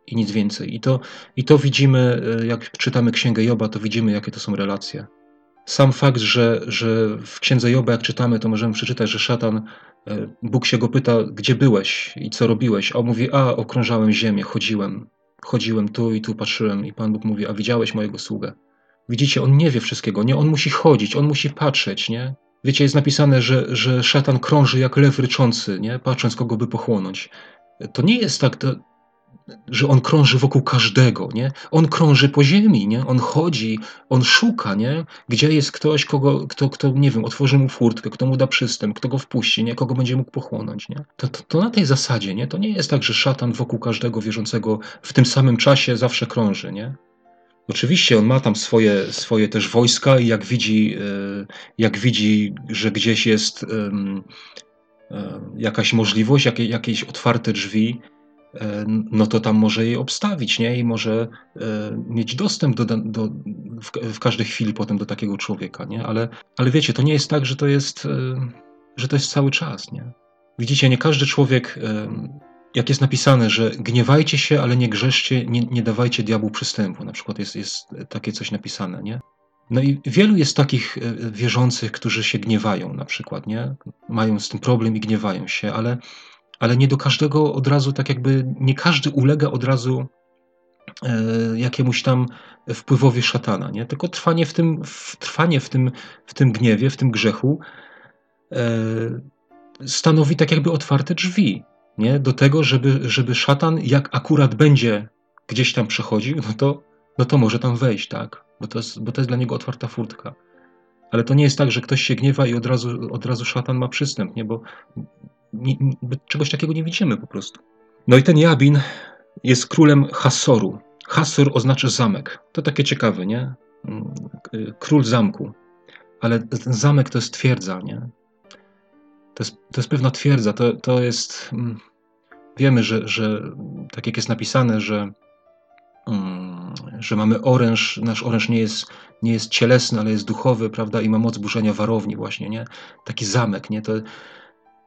i nic więcej. I to, I to widzimy, e, jak czytamy Księgę Joba, to widzimy, jakie to są relacje. Sam fakt, że, że w Księdze Joba, jak czytamy, to możemy przeczytać, że szatan, e, Bóg się go pyta, gdzie byłeś i co robiłeś, a on mówi, a okrążałem ziemię, chodziłem, chodziłem tu i tu, patrzyłem i Pan Bóg mówi, a widziałeś mojego sługę. Widzicie, on nie wie wszystkiego, nie? On musi chodzić, on musi patrzeć, nie? Wiecie, jest napisane, że, że szatan krąży jak lew ryczący, nie? Patrząc, kogo by pochłonąć. To nie jest tak, to, że on krąży wokół każdego, nie? On krąży po ziemi, nie? On chodzi, on szuka, nie? Gdzie jest ktoś, kogo, kto, kto, nie wiem, otworzy mu furtkę, kto mu da przystęp, kto go wpuści, nie? Kogo będzie mógł pochłonąć, nie? To, to, to na tej zasadzie, nie? To nie jest tak, że szatan wokół każdego wierzącego w tym samym czasie zawsze krąży, nie? Oczywiście on ma tam swoje, swoje też wojska i jak widzi, e, jak widzi, że gdzieś jest e, jakaś możliwość, jakieś otwarte drzwi, e, no to tam może je obstawić, nie? I może mieć dostęp do, do, w każdej chwili potem do takiego człowieka, nie? Ale, ale wiecie, to nie jest tak, że to jest, że to jest cały czas, nie? Widzicie, nie każdy człowiek jak jest napisane, że gniewajcie się, ale nie grzeszcie, nie, nie dawajcie diabłu przystępu. Na przykład jest, jest takie coś napisane, nie? No i wielu jest takich e, wierzących, którzy się gniewają na przykład, nie? Mają z tym problem i gniewają się, ale, ale nie do każdego od razu, tak jakby nie każdy ulega od razu e, jakiemuś tam wpływowi szatana, nie? Tylko trwanie w tym, w, trwanie w tym, w tym gniewie, w tym grzechu e, stanowi tak jakby otwarte drzwi, nie? Do tego, żeby, żeby szatan, jak akurat będzie gdzieś tam przechodził, no to, no to może tam wejść, tak? Bo to, jest, bo to jest dla niego otwarta furtka. Ale to nie jest tak, że ktoś się gniewa i od razu, od razu szatan ma przystęp, nie? Bo nie, nie, czegoś takiego nie widzimy po prostu. No i ten Jabin jest królem Hasoru. Hasor oznacza zamek. To takie ciekawe, nie? Mm, król zamku. Ale ten zamek to jest twierdza, nie? Jest, to jest pewna twierdza. To, to jest. Mm, wiemy, że, że tak jak jest napisane, że, mm, że mamy oręż, nasz oręż nie jest, nie jest cielesny, ale jest duchowy, prawda? I ma moc burzenia warowni, właśnie, nie? Taki zamek, nie? To,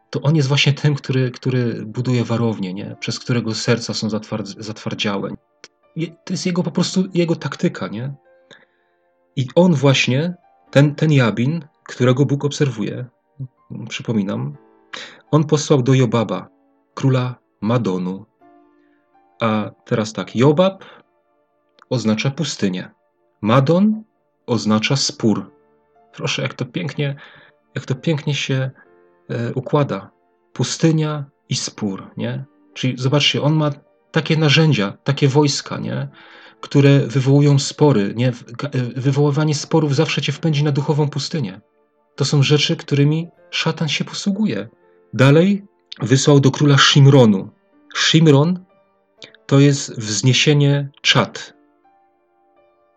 to on jest właśnie tym, który, który buduje warownię, nie? przez którego serca są zatwardz, zatwardziałe. To jest jego po prostu jego taktyka, nie? I on właśnie, ten, ten Jabin, którego Bóg obserwuje, przypominam, on posłał do Jobaba, króla Madonu. A teraz tak, Jobab oznacza pustynię. Madon oznacza spór. Proszę, jak to pięknie, jak to pięknie się e, układa. Pustynia i spór, nie? Czyli zobaczcie, on ma takie narzędzia, takie wojska, nie? które wywołują spory. Nie? E, wywoływanie sporów zawsze cię wpędzi na duchową pustynię. To są rzeczy, którymi szatan się posługuje. Dalej wysłał do króla Shimronu. Shimron to jest wzniesienie czat.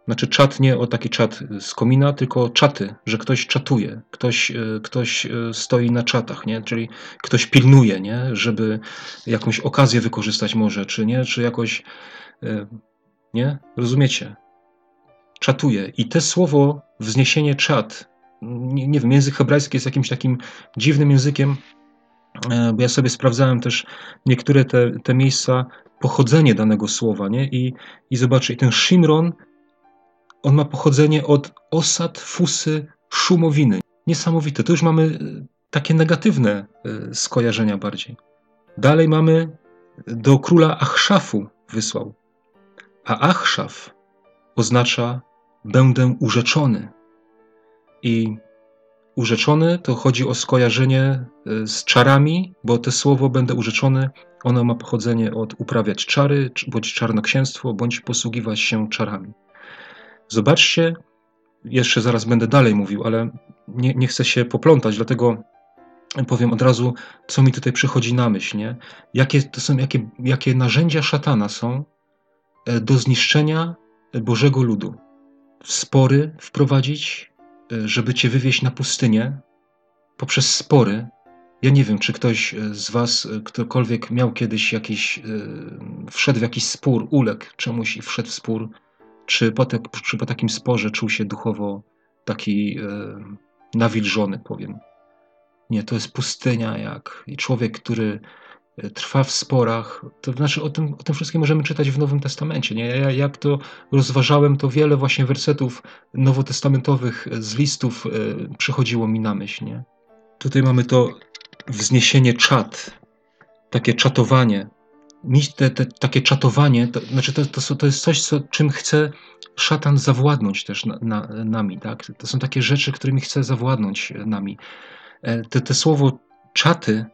Znaczy czat nie o taki czat z komina, tylko czaty, że ktoś czatuje, ktoś, e, ktoś e, stoi na czatach, nie? czyli ktoś pilnuje, nie? żeby jakąś okazję wykorzystać może, czy nie, czy jakoś, e, nie? Rozumiecie? Czatuje. I te słowo wzniesienie czat, nie, nie wiem, język hebrajski jest jakimś takim dziwnym językiem, bo ja sobie sprawdzałem też niektóre te, te miejsca, pochodzenie danego słowa, nie? I, i ten Shimron on ma pochodzenie od osad, fusy, szumowiny. Niesamowite. To już mamy e, takie negatywne e, skojarzenia bardziej. Dalej mamy do króla Achszafu wysłał. A Achszaf oznacza będę urzeczony. I urzeczony to chodzi o skojarzenie e, z czarami, bo to słowo będę urzeczony, ono ma pochodzenie od uprawiać czary, bądź czarnoksięstwo, bądź posługiwać się czarami. Zobaczcie, jeszcze zaraz będę dalej mówił, ale nie, nie chcę się poplątać, dlatego powiem od razu, co mi tutaj przychodzi na myśl, nie? Jakie to są, jakie, jakie narzędzia szatana są e, do zniszczenia Bożego ludu. Spory wprowadzić, żeby cię wywieźć na pustynię poprzez spory. Ja nie wiem, czy ktoś e, z was, ktokolwiek miał kiedyś jakiś, wszedł w jakiś spór, uległ czemuś i wszedł w spór, czy po, te, czy po takim sporze czuł się duchowo taki nawilżony, powiem. Nie, to jest pustynia jak i człowiek, który trwa w sporach, to znaczy o tym, o tym wszystkim możemy czytać w Nowym Testamencie. Nie? Ja, jak to rozważałem, to wiele właśnie wersetów nowotestamentowych z listów e, przychodziło mi na myśl. Nie? Tutaj mamy to wzniesienie czat, takie czatowanie, te, te, takie czatowanie, to, znaczy to, to, to jest coś, co, czym chce szatan zawładnąć też na, na, nami. Tak? To są takie rzeczy, którymi chce zawładnąć nami. E, te, te słowo czaty,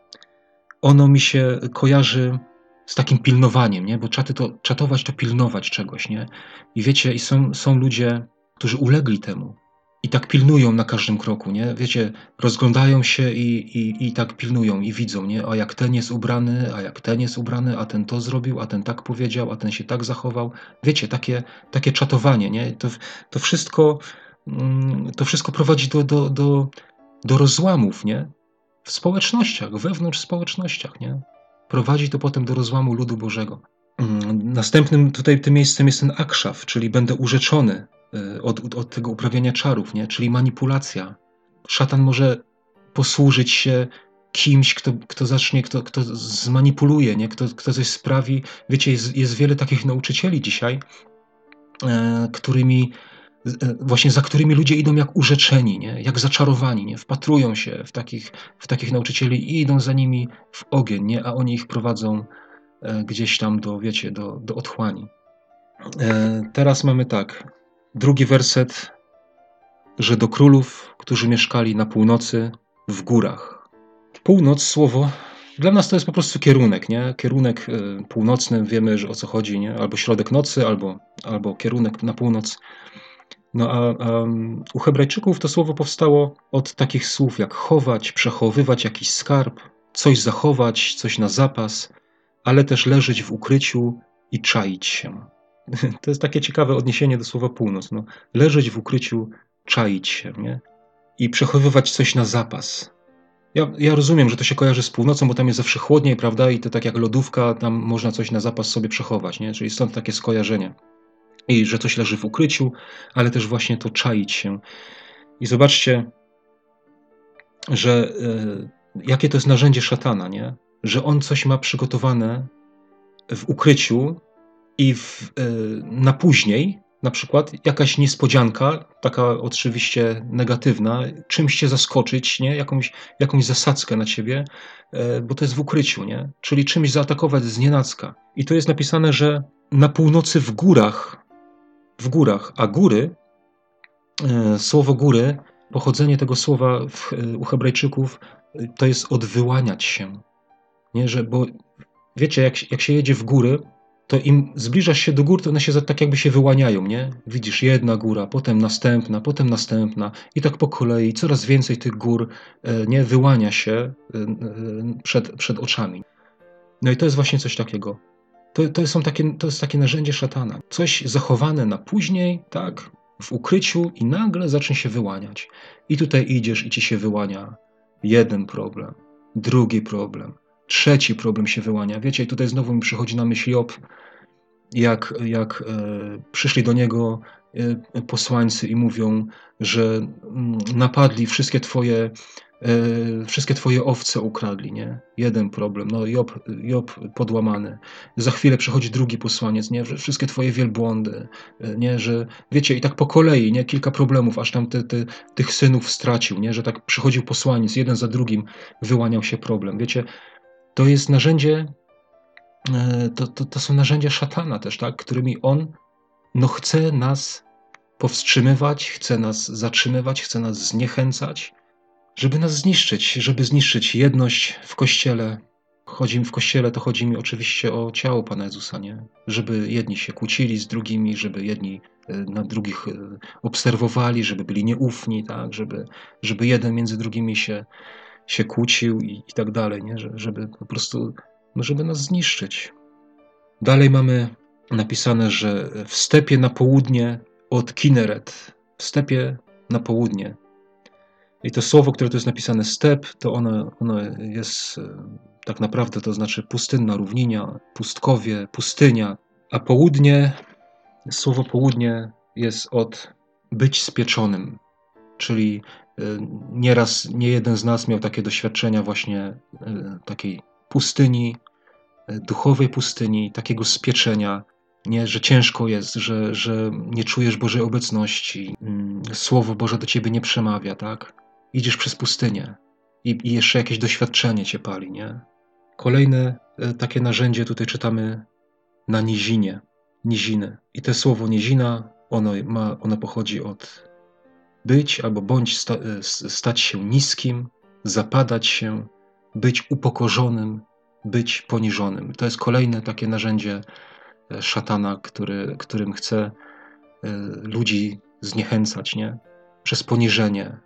ono mi się kojarzy z takim pilnowaniem, nie? bo czaty to, czatować to pilnować czegoś. Nie? I wiecie, i są, są ludzie, którzy ulegli temu i tak pilnują na każdym kroku, nie? Wiecie, rozglądają się i, i, i tak pilnują i widzą, nie? A jak ten jest ubrany, a jak ten jest ubrany, a ten to zrobił, a ten tak powiedział, a ten się tak zachował. Wiecie, takie, takie czatowanie, nie? To, to, wszystko, mm, to wszystko prowadzi do, do, do, do rozłamów, nie? W społecznościach, wewnątrz społecznościach, nie? Prowadzi to potem do rozłamu ludu Bożego. Mm, następnym tutaj tym miejscem jest ten akszaf, czyli będę urzeczony, Y, od, od tego uprawiania czarów, nie? czyli manipulacja. Szatan może posłużyć się kimś, kto, kto zacznie, kto, kto zmanipuluje, nie? Kto, kto coś sprawi. Wiecie, jest, jest wiele takich nauczycieli dzisiaj, e, którymi właśnie za którymi ludzie idą jak urzeczeni, nie? jak zaczarowani, nie? wpatrują się w takich, w takich nauczycieli i idą za nimi w ogień, nie? a oni ich prowadzą gdzieś tam do, wiecie, do, do otchłani. Teraz mamy tak, drugi werset, że do królów, którzy mieszkali na północy, w górach. Północ, słowo dla nas to jest po prostu kierunek, nie? Kierunek północny, wiemy, że o co chodzi, nie? Albo środek nocy, albo, albo kierunek na północ. No a, u Hebrajczyków to słowo powstało od takich słów jak chować, przechowywać jakiś skarb, coś zachować, coś na zapas, ale też leżeć w ukryciu i czaić się. To jest takie ciekawe odniesienie do słowa północ. No, leżeć w ukryciu, czaić się, nie? I przechowywać coś na zapas. Ja, ja rozumiem, że to się kojarzy z północą, bo tam jest zawsze chłodniej, prawda? I to tak jak lodówka, tam można coś na zapas sobie przechować, nie? Czyli stąd takie skojarzenie. I że coś leży w ukryciu, ale też właśnie to czaić się. I zobaczcie, że y, jakie to jest narzędzie szatana, nie? Że on coś ma przygotowane w ukryciu i w, y, na później, na przykład jakaś niespodzianka, taka oczywiście negatywna, czymś cię zaskoczyć, nie? Jakąś, jakąś zasadzkę na ciebie, e, bo to jest w ukryciu, nie? czyli czymś zaatakować z nienacka. I to jest napisane, że na północy w górach, w górach, a góry, e, słowo góry, pochodzenie tego słowa w, e, u Hebrajczyków to jest odwyłaniać się. Nie, że, bo wiecie, jak, jak się jedzie w góry, to im zbliżasz się do gór, to one się tak jakby się wyłaniają, nie? Widzisz jedna góra, potem następna, potem następna i tak po kolei coraz więcej tych gór, e, nie? Wyłania się e, e, przed, przed oczami. No i to jest właśnie coś takiego. To, to, są takie, to jest takie narzędzie szatana. Coś zachowane na później, tak? W ukryciu i nagle zacznie się wyłaniać. I tutaj idziesz i ci się wyłania jeden problem, drugi problem, Trzeci problem się wyłania. Wiecie, tutaj znowu mi przychodzi na myśl Job, jak, jak e, przyszli do niego posłańcy i mówią, że mm, napadli wszystkie twoje, e, wszystkie twoje owce ukradli, nie? Jeden problem, no Job, Job podłamany. Za chwilę przychodzi drugi posłaniec, nie? Wszystkie twoje wielbłądy, e, nie? Że wiecie, i tak po kolei, nie? Kilka problemów, aż tam ty, ty, tych synów stracił, nie? Że tak przychodził posłaniec, jeden za drugim wyłaniał się problem. Wiecie, to jest narzędzie, e, to, to, to są narzędzia szatana też, tak, którymi on no, chce nas powstrzymywać, chce nas zatrzymywać, chce nas zniechęcać, żeby nas zniszczyć, żeby zniszczyć jedność w Kościele. Chodzi mi w Kościele, to chodzi mi oczywiście o ciało Pana Jezusa, nie? Żeby jedni się kłócili z drugimi, żeby jedni e, na drugich e, obserwowali, żeby byli nieufni, tak? Żeby, żeby jeden między drugimi się się kłócił i, i tak dalej, nie? Że, żeby po prostu, no żeby nas zniszczyć. Dalej mamy napisane, że w stepie na południe od Kineret, w stepie na południe. I to słowo, które tu jest napisane step, to ono, ono jest e, tak naprawdę, to znaczy pustynna równinia, pustkowie, pustynia, a południe, słowo południe jest od być spieczonym, czyli Y, nieraz nie jeden z nas miał takie doświadczenia właśnie y, takiej pustyni, duchowej pustyni, takiego spieczenia, nie, że ciężko jest, że, że nie czujesz Bożej obecności, mm, Słowo Boże do ciebie nie przemawia, tak? Idziesz przez pustynię i, i jeszcze jakieś doświadczenie cię pali, nie? Kolejne takie narzędzie tutaj czytamy na nizinie, niziny. I to słowo nizina, ono, ma, ono pochodzi od być albo bądź sta, e, stać się niskim, zapadać się, być upokorzonym, być poniżonym. To jest kolejne takie narzędzie e, szatana, który, którym chce e, ludzi zniechęcać, nie? Przez poniżenie,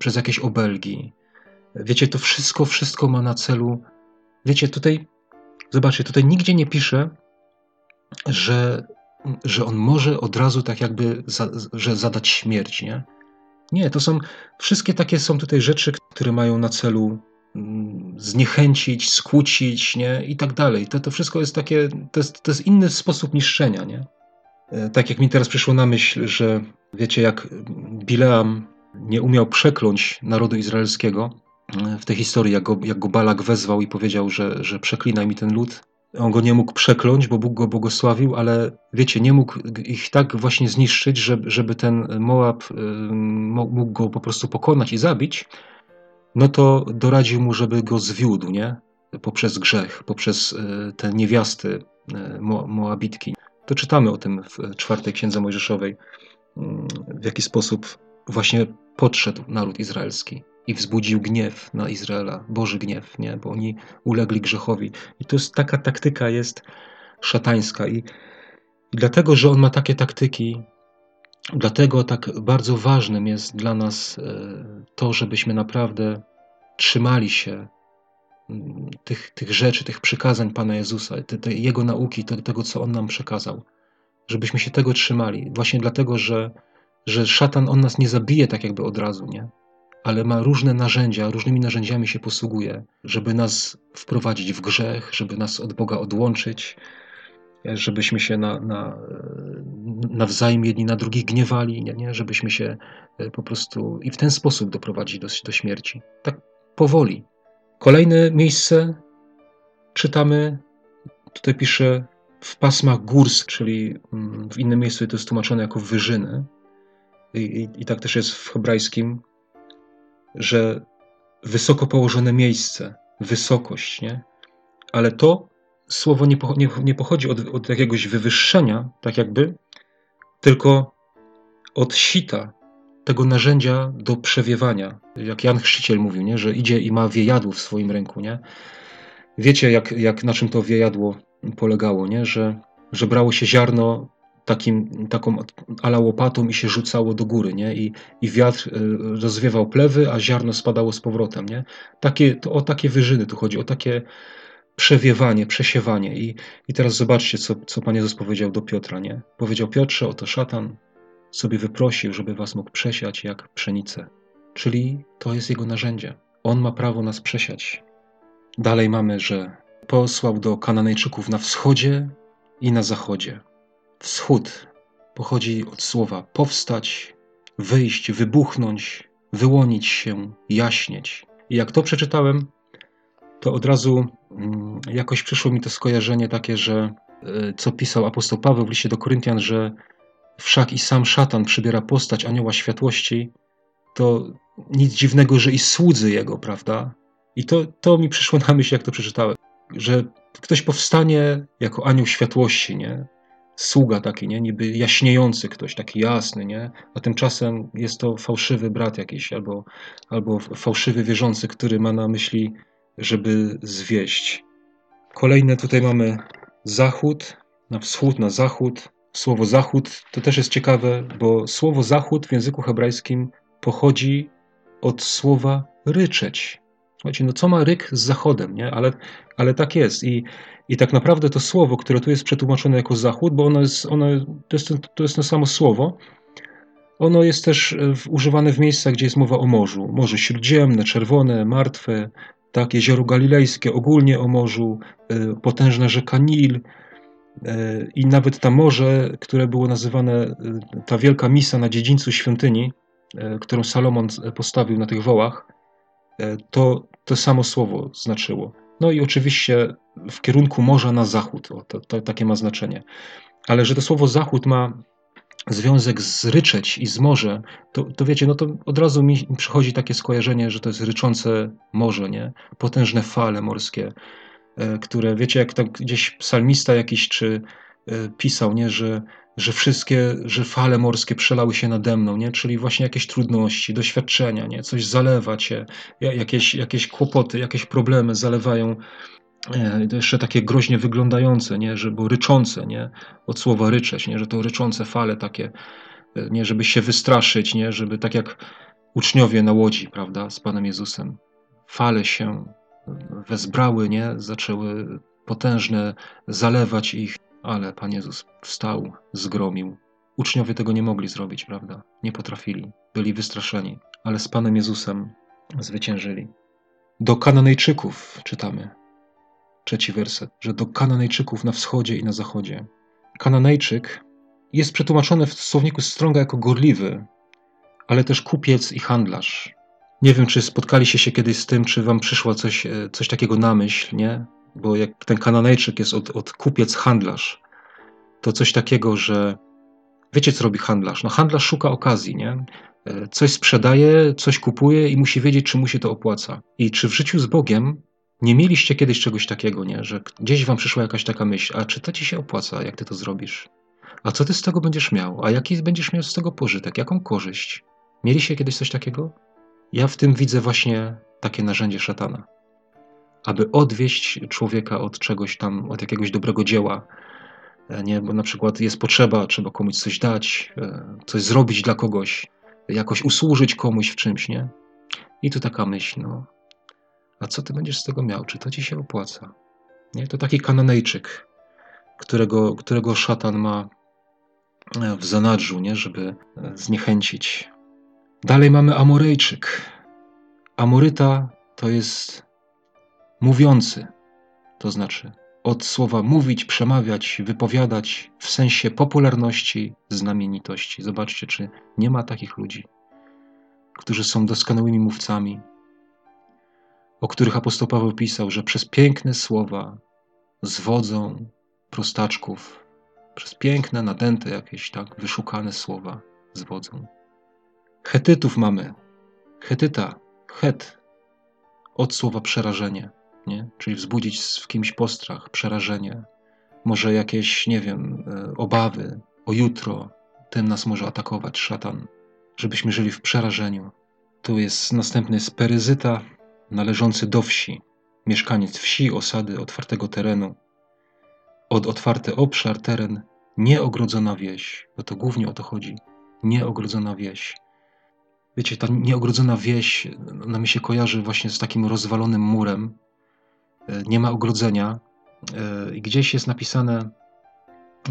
przez jakieś obelgi. Wiecie, to wszystko, wszystko ma na celu. Wiecie, tutaj, zobaczcie, tutaj nigdzie nie pisze, że że on może od razu tak jakby za, że zadać śmierć, nie? Nie, to są wszystkie takie są tutaj rzeczy, które mają na celu mm, zniechęcić, skłócić, nie? I tak dalej. To, to wszystko jest takie, to jest, to jest inny sposób niszczenia, nie? E, tak jak mi teraz przyszło na myśl, że wiecie, jak Bileam nie umiał przekląć narodu izraelskiego, e, w tej historii, jak go, jak go Balak wezwał i powiedział, że, że przeklinaj mi ten lud, on go nie mógł przekląć, bo Bóg go błogosławił, ale wiecie, nie mógł ich tak właśnie zniszczyć, żeby, żeby ten Moab mógł go po prostu pokonać i zabić, no to doradził mu, żeby go zwiódł, nie? Poprzez grzech, poprzez e, te niewiasty e, Moabitki. To czytamy o tym w czwartej księdze Mojżeszowej, mm, w jaki sposób właśnie podszedł naród izraelski i wzbudził gniew na Izraela, Boży gniew, nie? bo oni ulegli grzechowi. I to jest taka taktyka jest szatańska i dlatego, że on ma takie taktyki, dlatego tak bardzo ważnym jest dla nas e, to, żebyśmy naprawdę trzymali się tych, tych rzeczy, tych przykazań Pana Jezusa, te, te Jego nauki, te, tego, co On nam przekazał. Żebyśmy się tego trzymali. Właśnie dlatego, że, że szatan, on nas nie zabije tak jakby od razu, nie? ale ma różne narzędzia, różnymi narzędziami się posługuje, żeby nas wprowadzić w grzech, żeby nas od Boga odłączyć, żebyśmy się na, na, nawzajem jedni na drugich gniewali, nie, nie? żebyśmy się e, po prostu i w ten sposób doprowadzić do, do śmierci. Tak powoli. Kolejne miejsce czytamy, tutaj pisze w pasmach górsk, czyli mm, w innym miejscu to jest tłumaczone jako wyżyny. I, i, I, tak też jest w hebrajskim, że wysoko położone miejsce, wysokość, nie? Ale to słowo nie, pochodzi od, od jakiegoś wywyższenia, tak jakby, tylko od sita, tego narzędzia do przewiewania. Jak Jan Chrzciciel mówił, nie? że idzie i ma wiejadło w swoim ręku. Nie? Wiecie, jak, jak na czym to wiejadło polegało, nie? Że, że brało się ziarno takim, taką ala łopatą i się rzucało do góry, nie? I, i wiatr y, rozwiewał plewy, a ziarno spadało z powrotem, nie? Takie, to o takie wyżyny tu chodzi, o takie przewiewanie, przesiewanie. I, i teraz zobaczcie, co, co Pan Jezus powiedział do Piotra, nie? Powiedział Piotrze, oto szatan sobie wyprosił, żeby was mógł przesiać jak pszenicę. Czyli to jest jego narzędzie. On ma prawo nas przesiać. Dalej mamy, że posłał do Kananejczyków na wschodzie i na zachodzie. Wschód pochodzi od słowa powstać, wyjść, wybuchnąć, wyłonić się, jaśnieć. I jak to przeczytałem, to od razu mm, jakoś przyszło mi to skojarzenie takie, że e, co pisał apostoł Paweł w liście do Koryntian, że wszak i sam szatan przybiera postać anioła światłości, to nic dziwnego, że i słudzy jego, prawda? I to, to mi przyszło na myśl, jak to przeczytałem, że ktoś powstanie jako anioł światłości, nie? sługa taki, nie? niby jaśniejący ktoś, taki jasny, nie? a tymczasem jest to fałszywy brat jakiś albo, albo fałszywy wierzący, który ma na myśli, żeby zwieść. Kolejne tutaj mamy zachód, na wschód, na zachód. Słowo zachód to też jest ciekawe, bo słowo zachód w języku hebrajskim pochodzi od słowa ryczeć. Słuchajcie, no co ma ryk z zachodem, nie? Ale, ale tak jest. I, I tak naprawdę to słowo, które tu jest przetłumaczone jako zachód, bo ono jest, ono, to, jest, to jest to samo słowo, ono jest też e, używane w miejscach, gdzie jest mowa o morzu. Morze Śródziemne, Czerwone, Martwe, tak, Jezioro Galilejskie, ogólnie o morzu, e, potężna rzeka Nil e, i nawet ta morze, które było nazywane, ta wielka misa na dziedzińcu świątyni, którą Salomon postawił na tych wołach, E, to to samo słowo znaczyło. No i oczywiście w kierunku morza na zachód, o, to, to, takie ma znaczenie. Ale że to słowo zachód ma związek z ryczeć i z morze, to, to wiecie, no to od razu mi przychodzi takie skojarzenie, że to jest ryczące morze, nie? Potężne fale morskie, e, które, wiecie, jak tak gdzieś psalmista jakiś czy e, pisał, nie, że że wszystkie, że fale morskie przelały się nade mną, nie? czyli właśnie jakieś trudności, doświadczenia, nie? coś zalewa cię, jakieś, jakieś kłopoty, jakieś problemy zalewają, e, to jeszcze takie groźnie wyglądające, nie? Że, bo ryczące, nie? od słowa ryczeć, nie? że to ryczące fale takie, e, nie? żeby się wystraszyć, nie? żeby tak jak uczniowie na łodzi, prawda, z Panem Jezusem, fale się wezbrały, nie? zaczęły potężne zalewać ich, ale Pan Jezus wstał, zgromił. Uczniowie tego nie mogli zrobić, prawda? Nie potrafili, byli wystraszeni, ale z Panem Jezusem zwyciężyli. Do Kananejczyków czytamy, trzeci werset, że do Kananejczyków na wschodzie i na zachodzie. Kananejczyk jest przetłumaczony w słowniku Stronga jako gorliwy, ale też kupiec i handlarz. Nie wiem, czy spotkaliście się kiedyś z tym, czy wam przyszło coś, e, coś takiego na myśl, nie? bo jak ten Kananejczyk jest od, od kupiec handlarz, to coś takiego, że wiecie, co robi handlarz? No handlarz szuka okazji, nie? E, coś sprzedaje, coś kupuje i musi wiedzieć, czy mu się to opłaca. I czy w życiu z Bogiem nie mieliście kiedyś czegoś takiego, nie? Że gdzieś wam przyszła jakaś taka myśl, a czy to ci się opłaca, jak ty to zrobisz? A co ty z tego będziesz miał? A jaki będziesz miał z tego pożytek? Jaką korzyść? Mieliście kiedyś coś takiego? Ja w tym widzę właśnie takie narzędzie szatana. Aby odwieść człowieka od czegoś tam, od jakiegoś dobrego dzieła, e, nie? Bo na przykład jest potrzeba, trzeba komuś coś dać, e, coś zrobić dla kogoś, jakoś usłużyć komuś w czymś, nie? I tu taka myśl, no, a co ty będziesz z tego miał? Czy to ci się opłaca? Nie? To taki kananejczyk, którego, którego szatan ma e, w zanadrzu, nie? żeby e, zniechęcić. Dalej mamy Amorejczyk. Amoryta to jest mówiący, to znaczy od słowa mówić, przemawiać, wypowiadać w sensie popularności, znamienitości. Zobaczcie, czy nie ma takich ludzi, którzy są doskonałymi mówcami, o których apostoł Paweł pisał, że przez piękne słowa zwodzą prostaczków, przez piękne, nadęte jakieś tak wyszukane słowa zwodzą. Hetytów mamy. Hetyta, het, od słowa przerażenie, nie? czyli wzbudzić w kimś postrach, przerażenie, może jakieś, nie wiem, e, obawy o jutro, tym nas może atakować szatan, żebyśmy żyli w przerażeniu. Tu jest następny speryzyta, należący do wsi, mieszkaniec wsi, osady, otwartego terenu. Od otwarty obszar, teren, nieogrodzona wieś, bo to głównie o to chodzi. Nieogrodzona wieś. Wiecie, ta nieogrodzona wieś, ona mi się kojarzy właśnie z takim rozwalonym murem. E, nie ma ogrodzenia. E, I gdzieś jest napisane,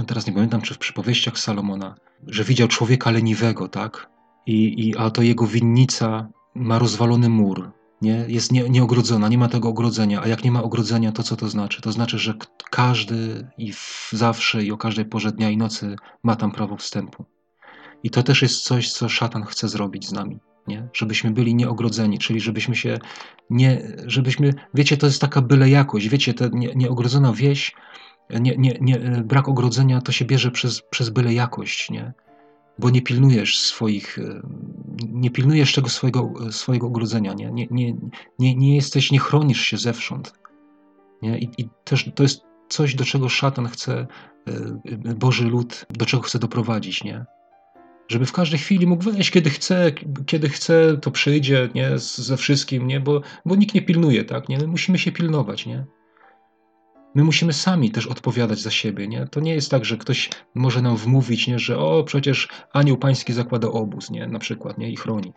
teraz nie pamiętam, czy w przypowieściach Salomona, że widział człowieka leniwego, tak? I, i, a to jego winnica ma rozwalony mur nie? jest nie, nieogrodzona, nie ma tego ogrodzenia. A jak nie ma ogrodzenia, to co to znaczy? To znaczy, że każdy i zawsze i o każdej porze dnia i nocy ma tam prawo wstępu. I to też jest coś, co szatan chce zrobić z nami. Nie? Żebyśmy byli nieogrodzeni, czyli żebyśmy się nie, żebyśmy, wiecie, to jest taka byle jakość, wiecie, ta nie, nieogrodzona wieś, nie, nie, nie, brak ogrodzenia to się bierze przez, przez byle jakość, nie? bo nie pilnujesz swoich, nie pilnujesz tego swojego, swojego ogrodzenia, nie, nie, nie, nie, nie jesteś, nie chronisz się zewsząd. Nie? I, I też to jest coś, do czego szatan chce, e, Boży lud, do czego chce doprowadzić, nie? Żeby w każdej chwili mógł wejść, kiedy chce, kiedy chce, to przyjdzie, nie? Ze wszystkim, nie? Bo, bo nikt nie pilnuje, tak? Nie? My musimy się pilnować, nie? My musimy sami też odpowiadać za siebie, nie? To nie jest tak, że ktoś może nam wmówić, nie? Że o, przecież anioł pański zakłada obóz, nie? Na przykład, nie? I chroni.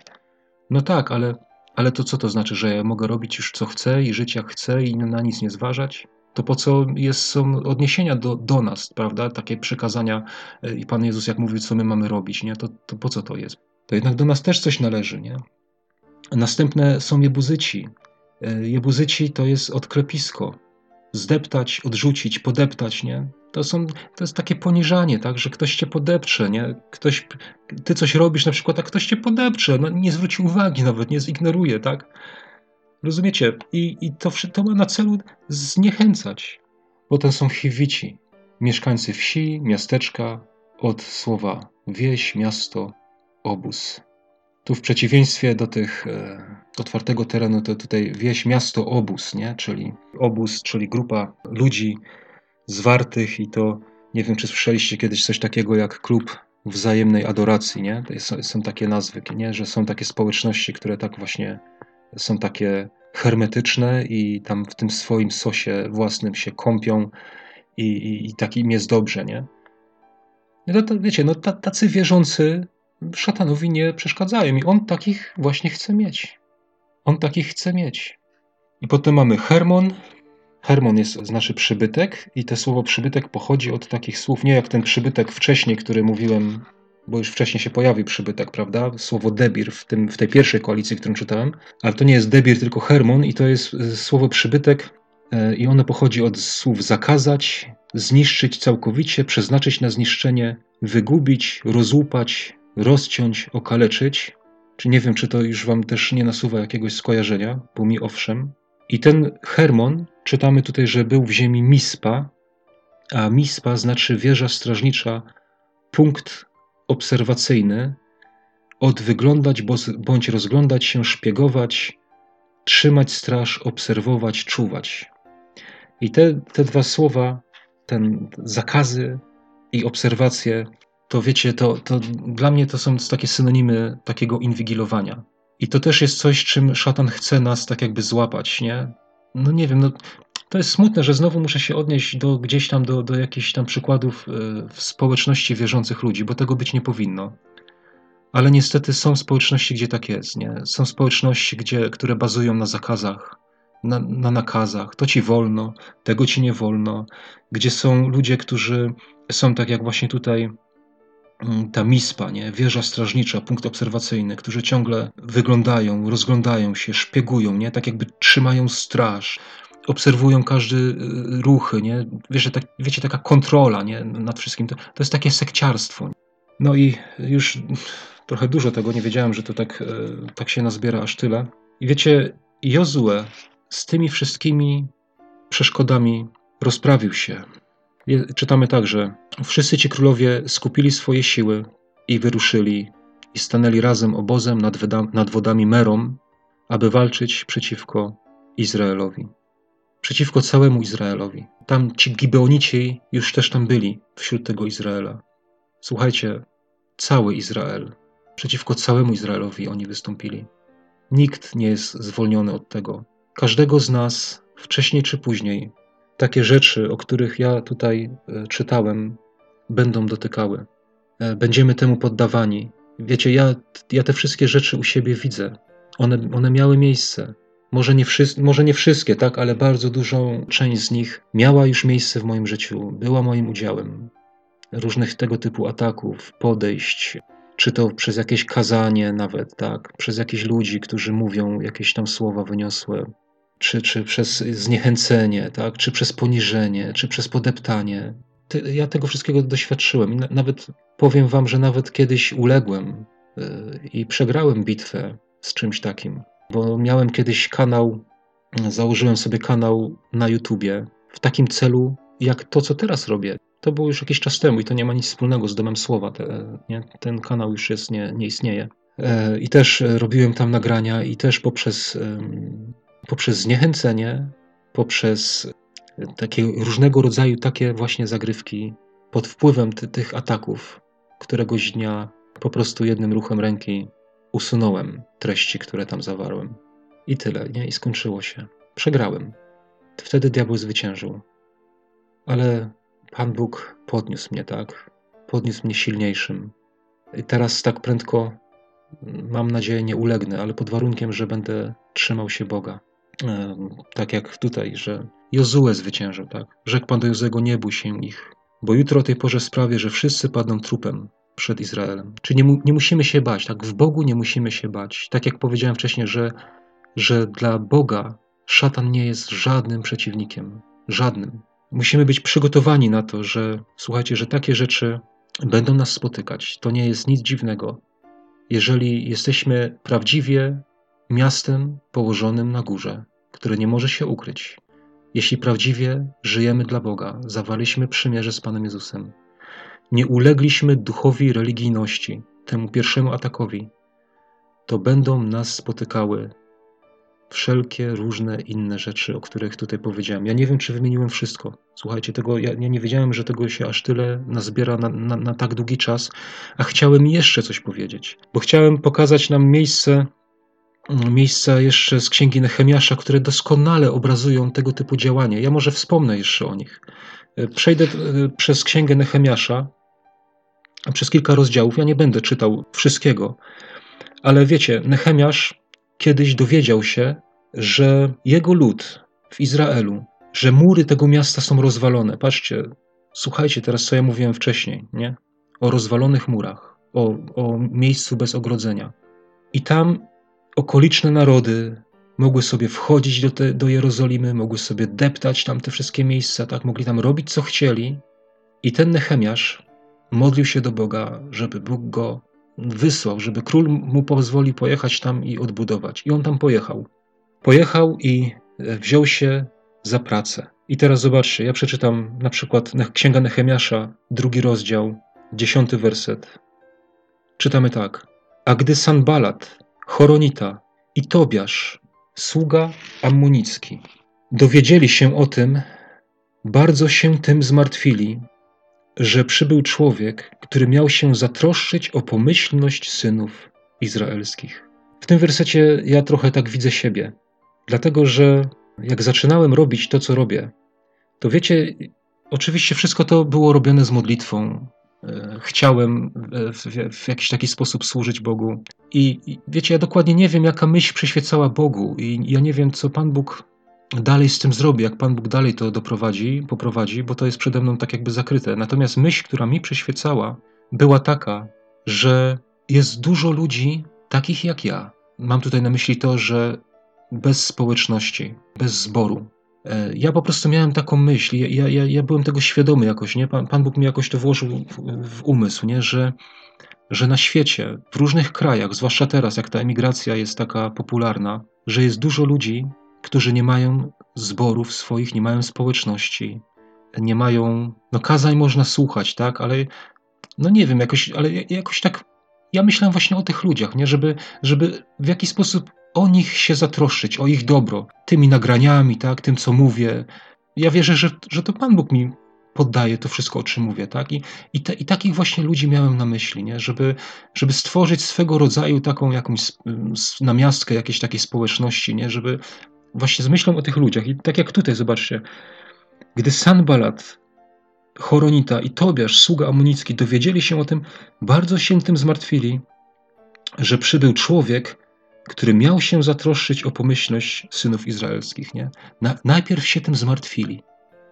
No tak, ale, ale to co to znaczy, że ja mogę robić już co chcę i żyć jak chcę i na nic nie zważać? To po co jest, są odniesienia do, do nas, prawda? Takie przykazania e, i Pan Jezus jak mówił, co my mamy robić, nie? To, to po co to jest? To jednak do nas też coś należy, nie? Następne są jebuzyci. E, jebuzyci to jest odklepisko zdeptać, odrzucić, podeptać, nie? To, są, to jest takie poniżanie, tak, że ktoś cię podepcze, nie? Ktoś, ty coś robisz na przykład, a ktoś cię podepcze, no, nie zwróci uwagi nawet, nie zignoruje, tak? Rozumiecie? I, i to, to ma na celu zniechęcać. Potem są chiwici, mieszkańcy wsi, miasteczka, od słowa wieś, miasto, obóz. Tu w przeciwieństwie do tych e, otwartego terenu, to tutaj wieś, miasto, obóz, nie? Czyli obóz, czyli grupa ludzi zwartych i to, nie wiem, czy słyszeliście kiedyś coś takiego jak klub wzajemnej adoracji, nie? Są, są takie nazwy, nie? Że są takie społeczności, które tak właśnie są takie hermetyczne i tam w tym swoim sosie własnym się kąpią i, i, i tak im jest dobrze, nie? No to wiecie, no tacy wierzący szatanowi nie przeszkadzają i on takich właśnie chce mieć. On takich chce mieć. I potem mamy Hermon. Hermon jest, znaczy przybytek i to słowo przybytek pochodzi od takich słów, nie jak ten przybytek wcześniej, który mówiłem, bo już wcześniej się pojawił przybytek, prawda? Słowo debir w, tym, w tej pierwszej koalicji, którą czytałem, ale to nie jest debir, tylko Hermon i to jest e, słowo przybytek e, i ono pochodzi od słów zakazać, zniszczyć całkowicie, przeznaczyć na zniszczenie, wygubić, rozłupać, rozciąć, okaleczyć. Czy nie wiem, czy to już wam też nie nasuwa jakiegoś skojarzenia, bo mi owszem. I ten Hermon czytamy tutaj, że był w ziemi Mispa, a Mispa znaczy wieża strażnicza, punkt obserwacyjny, od wyglądać bądź rozglądać się, szpiegować, trzymać straż, obserwować, czuwać. I te, te dwa słowa, ten zakazy i obserwacje, to wiecie, to, to dla mnie to są takie synonimy takiego inwigilowania. I to też jest coś, czym szatan chce nas tak jakby złapać, nie? No nie wiem, no to jest smutne, że znowu muszę się odnieść do gdzieś tam do, do jakichś tam przykładów y, w społeczności wierzących ludzi, bo tego być nie powinno. Ale niestety są społeczności, gdzie tak jest. Nie? Są społeczności, gdzie, które bazują na zakazach, na, na nakazach. To ci wolno, tego ci nie wolno. Gdzie są ludzie, którzy są tak jak właśnie tutaj ta mispa, nie? wieża strażnicza, punkt obserwacyjny, którzy ciągle wyglądają, rozglądają się, szpiegują, nie? tak jakby trzymają straż, obserwują każdy y, ruchy, nie? Wiesz, tak, wiecie, taka kontrola nie? nad wszystkim. To, to jest takie sekciarstwo. No i już trochę dużo tego, nie wiedziałem, że to tak, e, tak się nazbiera aż tyle. I wiecie, Jozue z tymi wszystkimi przeszkodami rozprawił się. Czytamy także: Wszyscy ci królowie skupili swoje siły i wyruszyli, i stanęli razem obozem nad, nad wodami Merom, aby walczyć przeciwko Izraelowi. Przeciwko całemu Izraelowi. Tam ci Gibeonici już też tam byli wśród tego Izraela. Słuchajcie, cały Izrael Przeciwko całemu Izraelowi oni wystąpili. Nikt nie jest zwolniony od tego. Każdego z nas, wcześniej czy później, takie rzeczy, o których ja tutaj e, czytałem, będą dotykały. E, będziemy temu poddawani. Wiecie, ja, ja te wszystkie rzeczy u siebie widzę. One, one miały miejsce. Może nie, może nie wszystkie, tak, ale bardzo dużą część z nich miała już miejsce w moim życiu, była moim udziałem. Różnych tego typu ataków, podejść, czy to przez jakieś kazanie nawet, tak, przez jakichś ludzi, którzy mówią jakieś tam słowa wyniosłe, czy, czy przez zniechęcenie, tak, czy przez poniżenie, czy przez podeptanie. Ja tego wszystkiego doświadczyłem. Nawet powiem wam, że nawet kiedyś uległem y, i przegrałem bitwę z czymś takim, bo miałem kiedyś kanał, założyłem sobie kanał na YouTubie w takim celu, jak to, co teraz robię. To było już jakiś czas temu i to nie ma nic wspólnego z domem słowa. Te? Ten kanał już jest, nie, nie istnieje. E, I też robiłem tam nagrania, i też poprzez, poprzez zniechęcenie, poprzez takie różnego rodzaju takie właśnie zagrywki, pod wpływem ty, tych ataków, któregoś dnia po prostu jednym ruchem ręki usunąłem treści, które tam zawarłem. I tyle, nie? I skończyło się. Przegrałem. Wtedy diabeł zwyciężył. Ale Pan Bóg podniósł mnie, tak? Podniósł mnie silniejszym. I teraz tak prędko, mam nadzieję, nie ulegnę, ale pod warunkiem, że będę trzymał się Boga. Tak jak tutaj, że Jozue zwyciężył, tak? Rzekł Pan do Jozego, nie bój się ich, bo jutro o tej porze sprawię, że wszyscy padną trupem przed Izraelem. Czy nie, mu, nie musimy się bać, tak? W Bogu nie musimy się bać. Tak jak powiedziałem wcześniej, że, że dla Boga szatan nie jest żadnym przeciwnikiem. Żadnym. Musimy być przygotowani na to, że słuchajcie, że takie rzeczy będą nas spotykać. To nie jest nic dziwnego. Jeżeli jesteśmy prawdziwie miastem położonym na górze, które nie może się ukryć, jeśli prawdziwie żyjemy dla Boga, zawaliśmy przymierze z Panem Jezusem, nie ulegliśmy duchowi religijności, temu pierwszemu atakowi, to będą nas spotykały wszelkie różne inne rzeczy, o których tutaj powiedziałem. Ja nie wiem, czy wymieniłem wszystko. Słuchajcie, tego, ja, ja nie wiedziałem, że tego się aż tyle nazbiera na, na, na tak długi czas, a chciałem jeszcze coś powiedzieć, bo chciałem pokazać nam miejsce, miejsca jeszcze z księgi Nehemiasza, które doskonale obrazują tego typu działania. Ja może wspomnę jeszcze o nich. Przejdę e, przez księgę Nehemiasza, przez kilka rozdziałów. Ja nie będę czytał wszystkiego, ale wiecie, Nehemiasz kiedyś dowiedział się, że jego lud w Izraelu, że mury tego miasta są rozwalone. Patrzcie, słuchajcie teraz, co ja mówiłem wcześniej, nie? O rozwalonych murach, o, o miejscu bez ogrodzenia. I tam okoliczne narody mogły sobie wchodzić do, te, do Jerozolimy, mogły sobie deptać tam te wszystkie miejsca, tak? Mogli tam robić, co chcieli. I ten Nehemiasz modlił się do Boga, żeby Bóg go wysłał, żeby król mu pozwolił pojechać tam i odbudować. I on tam pojechał. Pojechał i e, wziął się za pracę. I teraz zobaczcie, ja przeczytam na przykład Księga Nehemiasza, drugi rozdział, dziesiąty werset. Czytamy tak. A gdy Sanbalat, Choronita i Tobiasz, sługa ammonicki, dowiedzieli się o tym, bardzo się tym zmartwili, że przybył człowiek, który miał się zatroszczyć o pomyślność synów izraelskich. W tym wersecie ja trochę tak widzę siebie, dlatego że jak zaczynałem robić to, co robię, to wiecie, oczywiście wszystko to było robione z modlitwą. E, chciałem w, w, jakiś taki sposób służyć Bogu. I, I, wiecie, ja dokładnie nie wiem, jaka myśl przyświecała Bogu, i ja nie wiem, co Pan Bóg dalej z tym zrobi, jak Pan Bóg dalej to doprowadzi, poprowadzi, bo to jest przede mną tak jakby zakryte. Natomiast myśl, która mi przyświecała, była taka, że jest dużo ludzi takich jak ja. Mam tutaj na myśli to, że bez społeczności, bez zboru. E, ja po prostu miałem taką myśl, ja, ja, ja byłem tego świadomy jakoś, nie? Pan, Pan Bóg mi jakoś to włożył w, w umysł, nie? Że, że na świecie, w różnych krajach, zwłaszcza teraz, jak ta emigracja jest taka popularna, że jest dużo ludzi, którzy nie mają zborów swoich, nie mają społeczności, nie mają, no kazań można słuchać, tak, ale no nie wiem, jakoś, ale jakoś tak, ja myślałem właśnie o tych ludziach, nie, żeby, żeby w jakiś sposób o nich się zatroszczyć, o ich dobro, tymi nagraniami, tak, tym co mówię. Ja wierzę, że, że to Pan Bóg mi poddaje to wszystko, o czym mówię, tak? I, i, te, i takich właśnie ludzi miałem na myśli, nie? Żeby, żeby stworzyć swego rodzaju taką jakąś namiastkę jakiejś takiej społeczności, nie? Żeby właśnie z myślą o tych ludziach. I tak jak tutaj, zobaczcie, gdy Sanbalat, Choronita i Tobiasz, sługa amunicki, dowiedzieli się o tym, bardzo się tym zmartwili, że przybył człowiek, który miał się zatroszczyć o pomyślność synów izraelskich. Nie? Na, najpierw się tym zmartwili.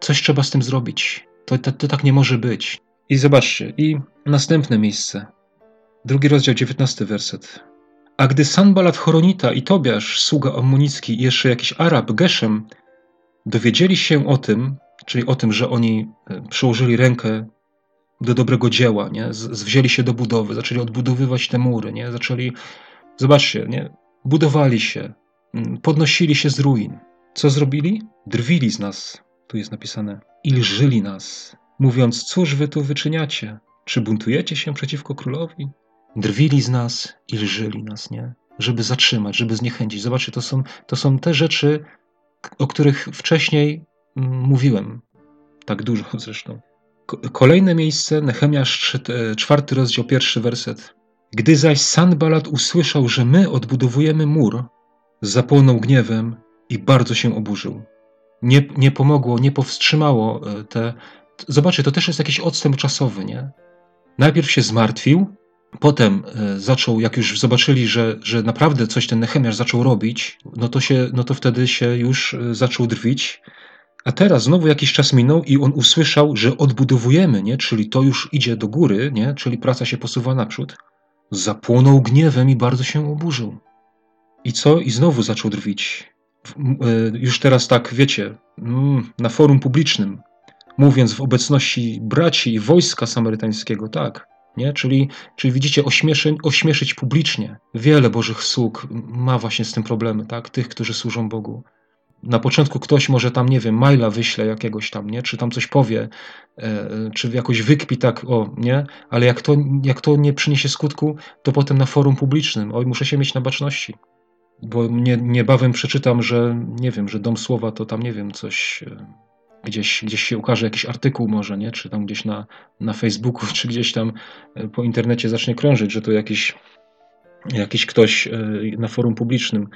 Coś trzeba z tym zrobić. To, to, to tak nie może być. I zobaczcie, i następne miejsce. Drugi rozdział, dziewiętnasty werset. A gdy Sanbalat Choronita i Tobiasz, sługa ammonicki i jeszcze jakiś Arab, Geszem, dowiedzieli się o tym, czyli o tym, że oni e, przyłożyli rękę do dobrego dzieła, nie? Z, wzięli się do budowy, zaczęli odbudowywać te mury, nie? zaczęli, zobaczcie, nie? Budowali się, mm, podnosili się z ruin. Co zrobili? Drwili z nas, tu jest napisane, i lżyli nas, mówiąc, cóż wy tu wyczyniacie? Czy buntujecie się przeciwko królowi? drwili z nas i lżyli nas, nie? Żeby zatrzymać, żeby zniechęcić. Zobaczcie, to są, to są te rzeczy, o których wcześniej mm, mówiłem. Tak dużo zresztą. Kolejne miejsce, Nehemiasz, czwarty rozdział, pierwszy werset. Gdy zaś Sanbalat usłyszał, że my odbudowujemy mur, zapłonął gniewem i bardzo się oburzył. Nie, nie pomogło, nie powstrzymało e, te. Zobaczcie, to też jest jakiś odstęp czasowy, nie? Najpierw się zmartwił, Potem e, zaczął, jak już zobaczyli, że, że naprawdę coś ten Nehemiasz zaczął robić, no to, się, no to wtedy się już e, zaczął drwić. A teraz znowu jakiś czas minął i on usłyszał, że odbudowujemy, nie? czyli to już idzie do góry, nie? czyli praca się posuwa naprzód. Zapłonął gniewem i bardzo się oburzył. I co? I znowu zaczął drwić. E, już teraz tak, wiecie, mm, na forum publicznym, mówiąc w obecności braci i wojska samarytańskiego, tak, nie? Czyli, czyli widzicie, ośmieszy, ośmieszyć publicznie. Wiele Bożych sług ma właśnie z tym problemy, tak? Tych, którzy służą Bogu. Na początku ktoś może tam, nie wiem, maila wyśle jakiegoś tam, nie? Czy tam coś powie, e, czy jakoś wykpi tak, o, nie? Ale jak to, jak to nie przyniesie skutku, to potem na forum publicznym, oj, muszę się mieć na baczności. Bo nie, niebawem przeczytam, że, nie wiem, że Dom Słowa to tam, nie wiem, coś e, gdzieś, gdzieś się ukaże jakiś artykuł może, nie? czy tam gdzieś na, na Facebooku, czy gdzieś tam e, po internecie zacznie krążyć, że to jakiś, jakiś ktoś e, na forum publicznym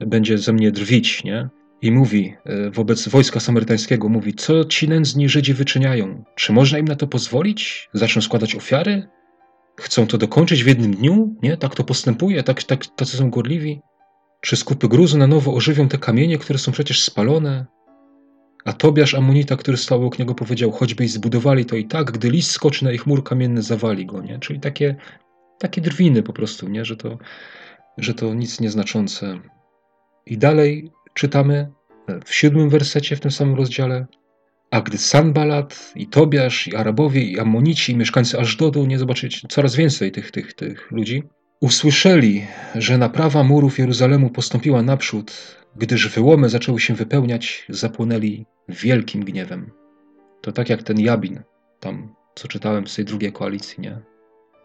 będzie ze mnie drwić, nie? I mówi e, wobec wojska samarytańskiego, mówi, co ci nędzni Żydzi wyczyniają? Czy można im na to pozwolić? Zaczną składać ofiary? Chcą to dokończyć w jednym dniu? Nie? Tak to postępuje? Tak, tak, tacy są gorliwi? Czy skupy gruzu na nowo ożywią te kamienie, które są przecież spalone? A Tobiasz Amonita, który stał obok niego, powiedział: Choćbyś zbudowali to i tak, gdy list skoczy na ich mur kamienny, zawali go. Nie? Czyli takie, takie drwiny po prostu, nie? Że, to, że to nic nieznaczące. I dalej czytamy w siódmym wersecie w tym samym rozdziale. A gdy Sanbalat i Tobiasz i Arabowie i Amonici i mieszkańcy Ażdodu, nie zobaczyć coraz więcej tych, tych, tych ludzi, usłyszeli, że naprawa murów Jeruzalemu postąpiła naprzód, gdyż wyłomy zaczęły się wypełniać, zapłonęli wielkim gniewem. To tak jak ten Jabin, tam co czytałem z tej drugiej koalicji, nie?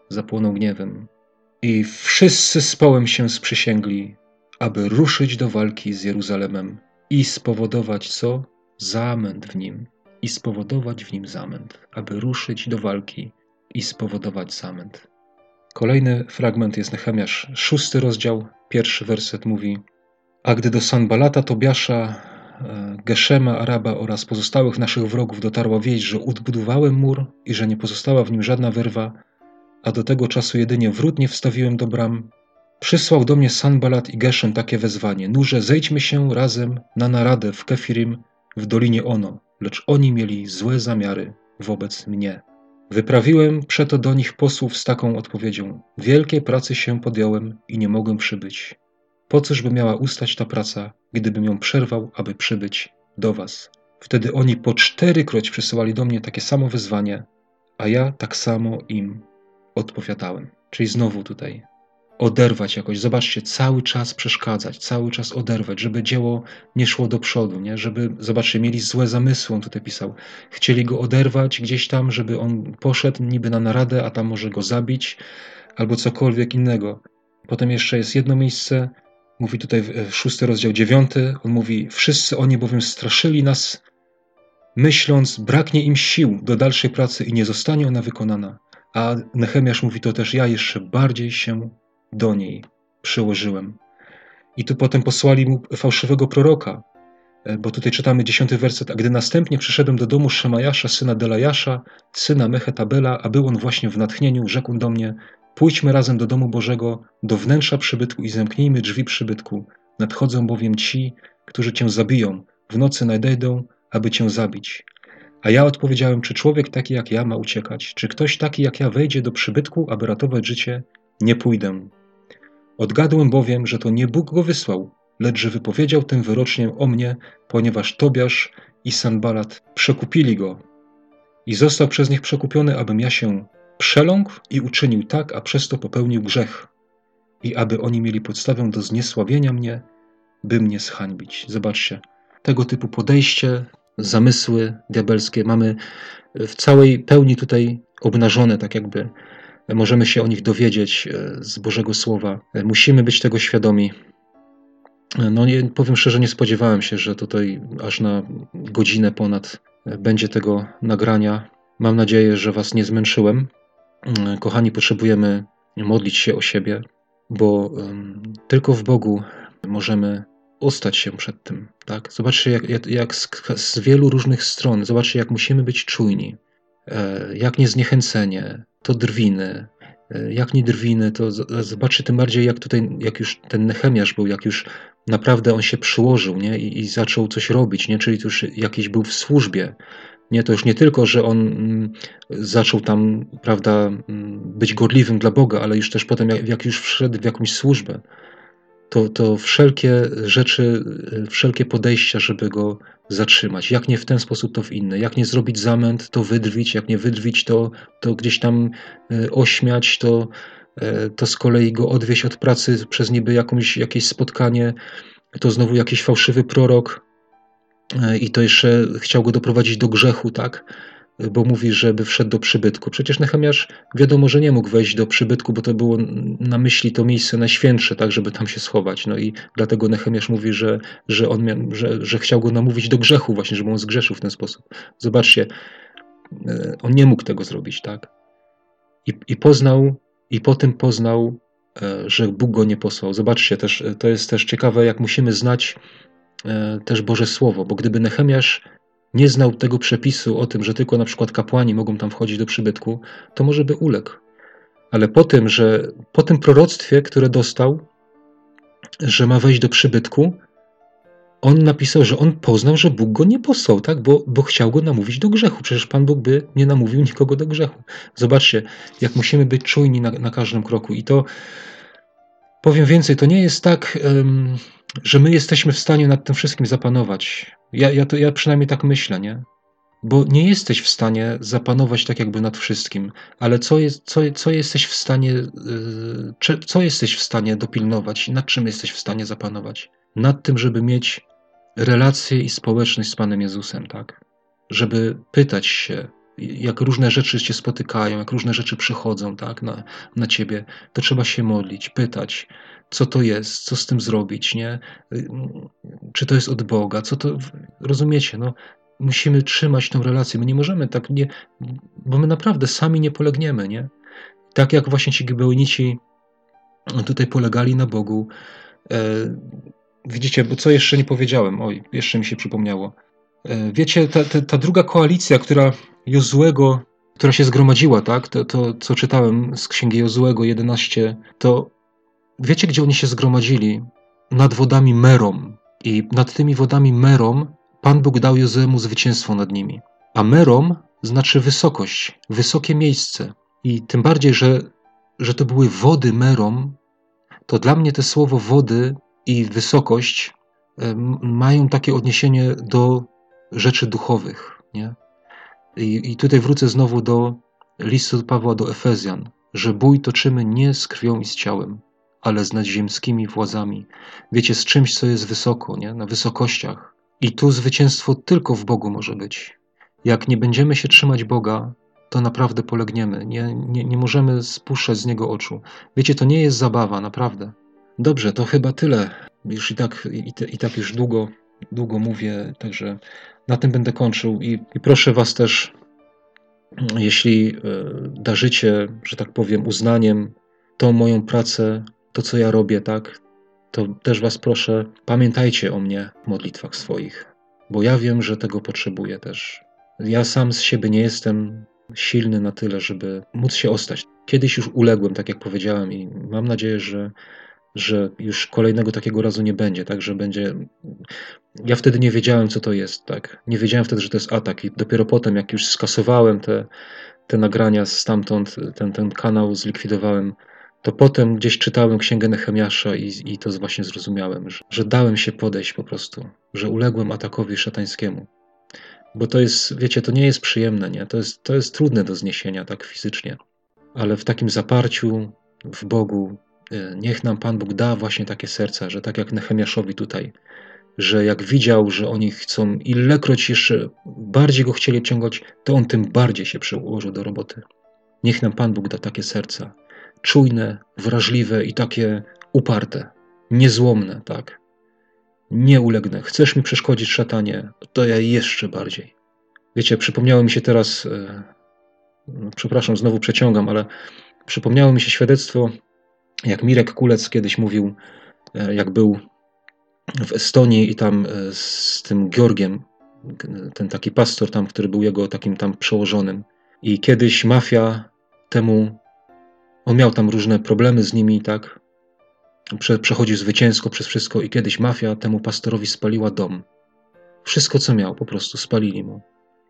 Zapłonął gniewem. I wszyscy z połem się sprzysięgli, aby ruszyć do walki z Jeruzalemem i spowodować co? Zamęt w nim. I spowodować w nim zamęt, aby ruszyć do walki i spowodować zamęt. Kolejny fragment jest Nehemiasz, szósty rozdział, pierwszy werset mówi A gdy do Sanbalata, Tobiasza, e, Geszema, Araba oraz pozostałych naszych wrogów dotarła wieść, że odbudowałem mur i że nie pozostała w nim żadna wyrwa, a do tego czasu jedynie wrót nie wstawiłem do bram, przysłał do mnie Sanbalat i Geszem takie wezwanie: Nurze, zejdźmy się razem na naradę w Kefirim w Dolinie Ono, lecz oni mieli złe zamiary wobec mnie. Wyprawiłem przeto do nich posłów z taką odpowiedzią: Wielkie pracy się podjąłem i nie mogłem przybyć. Po cóż by miała ustać ta praca, gdybym ją przerwał, aby przybyć do was? Wtedy oni po czterykroć przysyłali do mnie takie samo wyzwanie, a ja tak samo im odpowiadałem. Czyli znowu tutaj oderwać jakoś. Zobaczcie, cały czas przeszkadzać, cały czas oderwać, żeby dzieło nie szło do przodu, nie? żeby, zobaczcie, mieli złe zamysły, on tutaj pisał. Chcieli go oderwać gdzieś tam, żeby on poszedł niby na naradę, a tam może go zabić, albo cokolwiek innego. Potem jeszcze jest jedno miejsce, mówi tutaj szósty rozdział dziewiąty, on mówi, wszyscy oni bowiem straszyli nas, myśląc, braknie im sił do dalszej pracy i nie zostanie ona wykonana. A Nehemiasz mówi to też, ja jeszcze bardziej się do niej przyłożyłem. I tu potem posłali mu fałszywego proroka, e, bo tutaj czytamy dziesiąty werset, a gdy następnie przyszedłem do domu Szemajasza, syna Delajasza, syna Mechetabela, a był on właśnie w natchnieniu, rzekł do mnie, pójdźmy razem do domu Bożego, do wnętrza przybytku i zamknijmy drzwi przybytku. Nadchodzą bowiem ci, którzy cię zabiją, w nocy nadejdą, aby cię zabić. A ja odpowiedziałem, czy człowiek taki jak ja ma uciekać? Czy ktoś taki jak ja wejdzie do przybytku, aby ratować życie? Nie pójdę. Odgadłem bowiem, że to nie Bóg go wysłał, lecz że wypowiedział tę wyrocznię o mnie, ponieważ Tobiasz i Sanbalat przekupili go. I został przez nich przekupiony, abym ja się przeląkł i uczynił tak, a przez to popełnił grzech. I aby oni mieli podstawę do zniesławienia mnie, by mnie zhańbić. Zobaczcie, tego typu podejście, zamysły diabelskie mamy w całej pełni tutaj obnażone, tak jakby możemy się o nich dowiedzieć e, z Bożego Słowa. E, musimy być tego świadomi. E, no nie, powiem szczerze, nie spodziewałem się, że tutaj aż na godzinę ponad będzie tego nagrania. Mam nadzieję, że Was nie zmęczyłem. Kochani, potrzebujemy modlić się o siebie, bo tylko w Bogu możemy ostać się przed tym. Tak? Zobaczcie, jak, jak, jak z, z, wielu różnych stron, zobaczcie, jak musimy być czujni, jak niezniechęcenie, to drwiny. E, jak nie drwiny, to zobaczcie tym bardziej, jak tutaj, jak już ten Nechemiasz był, jak już naprawdę on się przyłożył nie? I, i zaczął coś robić, nie? czyli już jakiś był w służbie. Nie, to już nie tylko, że on mm, zaczął tam, prawda, mm, być gorliwym dla Boga, ale już też potem, jak, jak już wszedł w jakąś służbę, to, to wszelkie rzeczy, wszelkie podejścia, żeby go zatrzymać. Jak nie w ten sposób, to w inny. Jak nie zrobić zamęt, to wydrwić. Jak nie wydrwić, to, to gdzieś tam e, ośmiać, to, e, to z kolei go odwieźć od pracy przez niby jakąś, jakieś spotkanie, to znowu jakiś fałszywy prorok e, i to jeszcze chciał go doprowadzić do grzechu, tak? Bo mówi, żeby wszedł do przybytku. Przecież Nehemiasz wiadomo, że nie mógł wejść do przybytku, bo to było na myśli to miejsce najświętsze, tak, żeby tam się schować. No i dlatego Nehemiasz mówi, że, że on mia, że, że chciał go namówić do grzechu właśnie, żeby on zgrzeszył w ten sposób. Zobaczcie, e, on nie mógł tego zrobić, tak? I, i poznał, i potem poznał, e, że Bóg go nie posłał. Zobaczcie, też, to jest też ciekawe, jak musimy znać e, też Boże Słowo, bo gdyby Nehemiasz nie znał tego przepisu o tym, że tylko na przykład kapłani mogą tam wchodzić do przybytku, to może by uległ. Ale po tym, że po tym proroctwie, które dostał, że ma wejść do przybytku, on napisał, że on poznał, że Bóg go nie posłał, tak? bo, bo chciał go namówić do grzechu. Przecież Pan Bóg by nie namówił nikogo do grzechu. Zobaczcie, jak musimy być czujni na, na każdym kroku. I to powiem więcej, to nie jest tak, um, że my jesteśmy w stanie nad tym wszystkim zapanować. Ja, ja, to, ja przynajmniej tak myślę, nie? Bo nie jesteś w stanie zapanować tak jakby nad wszystkim, ale co, jest, co, co jesteś w stanie, yy, co jesteś w stanie dopilnować, nad czym jesteś w stanie zapanować? nad tym, żeby mieć relację i społeczność z Panem Jezusem, tak? Żeby pytać się, jak różne rzeczy się spotykają, jak różne rzeczy przychodzą tak, na, na ciebie, to trzeba się modlić, pytać, co to jest, co z tym zrobić, nie? Czy to jest od Boga, co to, rozumiecie, no, musimy trzymać tą relację, my nie możemy tak, nie, bo my naprawdę sami nie polegniemy, nie? Tak jak właśnie ci gibeonici tutaj polegali na Bogu, e, widzicie, bo co jeszcze nie powiedziałem, oj, jeszcze mi się przypomniało, e, Wiecie, ta, ta, ta, druga koalicja, która Jozłego, która się zgromadziła, tak? To, to, co czytałem z księgi Jozłego 11, to wiecie, gdzie oni się zgromadzili? Nad wodami Merom. I nad tymi wodami Merom Pan Bóg dał Jozłemu zwycięstwo nad nimi. A Merom znaczy wysokość, wysokie miejsce. I tym bardziej, że, że to były wody Merom, to dla mnie te słowo wody i wysokość mają takie odniesienie do rzeczy duchowych. Nie? I, I tutaj wrócę znowu do listu Pawła do Efezjan, że bój toczymy nie z krwią i z ciałem, ale z nadziemskimi władzami. Wiecie, z czymś, co jest wysoko, nie? na wysokościach. I tu zwycięstwo tylko w Bogu może być. Jak nie będziemy się trzymać Boga, to naprawdę polegniemy. Nie, nie, nie możemy spuszczać z Niego oczu. Wiecie, to nie jest zabawa, naprawdę. Dobrze, to chyba tyle. Już i tak, i, i tak już długo, długo mówię, także na tym będę kończył i, i proszę Was też, jeśli e, darzycie, że tak powiem, uznaniem tą moją pracę, to co ja robię, tak, to też Was proszę, pamiętajcie o mnie w modlitwach swoich, bo ja wiem, że tego potrzebuję też. Ja sam z siebie nie jestem silny na tyle, żeby móc się ostać. Kiedyś już uległem, tak jak powiedziałem, i mam nadzieję, że że już kolejnego takiego razu nie będzie, tak, że będzie... Ja wtedy nie wiedziałem, co to jest, tak, nie wiedziałem wtedy, że to jest atak i dopiero potem, jak już skasowałem te, te nagrania stamtąd, ten, ten kanał zlikwidowałem, to potem gdzieś czytałem księgę Nehemiasza i, i to właśnie zrozumiałem, że, że dałem się podejść po prostu, że uległem atakowi szatańskiemu. Bo to jest, wiecie, to nie jest przyjemne, nie? To jest, to jest trudne do zniesienia tak fizycznie, ale w takim zaparciu w Bogu, Y, niech nam Pan Bóg da właśnie takie serca, że tak jak Nehemiaszowi tutaj, że jak widział, że oni chcą ilekroć jeszcze bardziej go chcieli ciągać, to on tym bardziej się przyłożył do roboty. Niech nam Pan Bóg da takie serca, czujne, wrażliwe i takie uparte, niezłomne, tak. Nie ulegnę. Chcesz mi przeszkodzić, szatanie, to ja jeszcze bardziej. Wiecie, przypomniało mi się teraz, yy, przepraszam, znowu przeciągam, ale przypomniało mi się świadectwo jak Mirek Kulec kiedyś mówił, e, jak był w Estonii i tam e, z tym Georgiem, ten taki pastor tam, który był jego takim tam przełożonym. I kiedyś mafia temu, on miał tam różne problemy z nimi, tak? Prze, przechodził zwycięsko przez wszystko i kiedyś mafia temu pastorowi spaliła dom. Wszystko, co miał, po prostu spalili mu.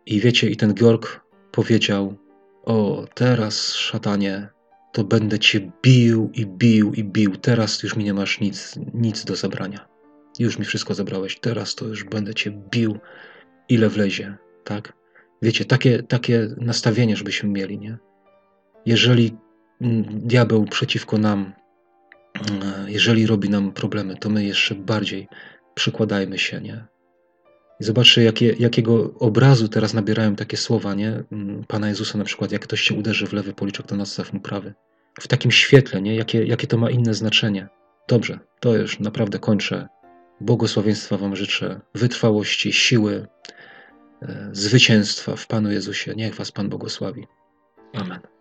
I wiecie, i ten Georg powiedział: O, teraz, szatanie, to będę cię bił i bił i bił. Teraz już mi nie masz nic, nic do zabrania. Już mi wszystko zabrałeś. Teraz to już będę cię bił, ile wlezie, tak? Wiecie, takie, takie nastawienie, żebyśmy mieli, nie? Jeżeli diabeł przeciwko nam, mm, jeżeli robi nam problemy, to my jeszcze bardziej przykładajmy się, nie? I zobaczcie, jakie, jakiego obrazu teraz nabierają takie słowa, nie? Mm, Pana Jezusa na przykład, jak ktoś się uderzy w lewy policzek, to nadstaw mu prawy. W takim świetle, nie? Jakie, jakie to ma inne znaczenie. Dobrze, to już naprawdę kończę. Błogosławieństwa Wam życzę, wytrwałości, siły, e, zwycięstwa w Panu Jezusie. Niech Was Pan błogosławi. Amen.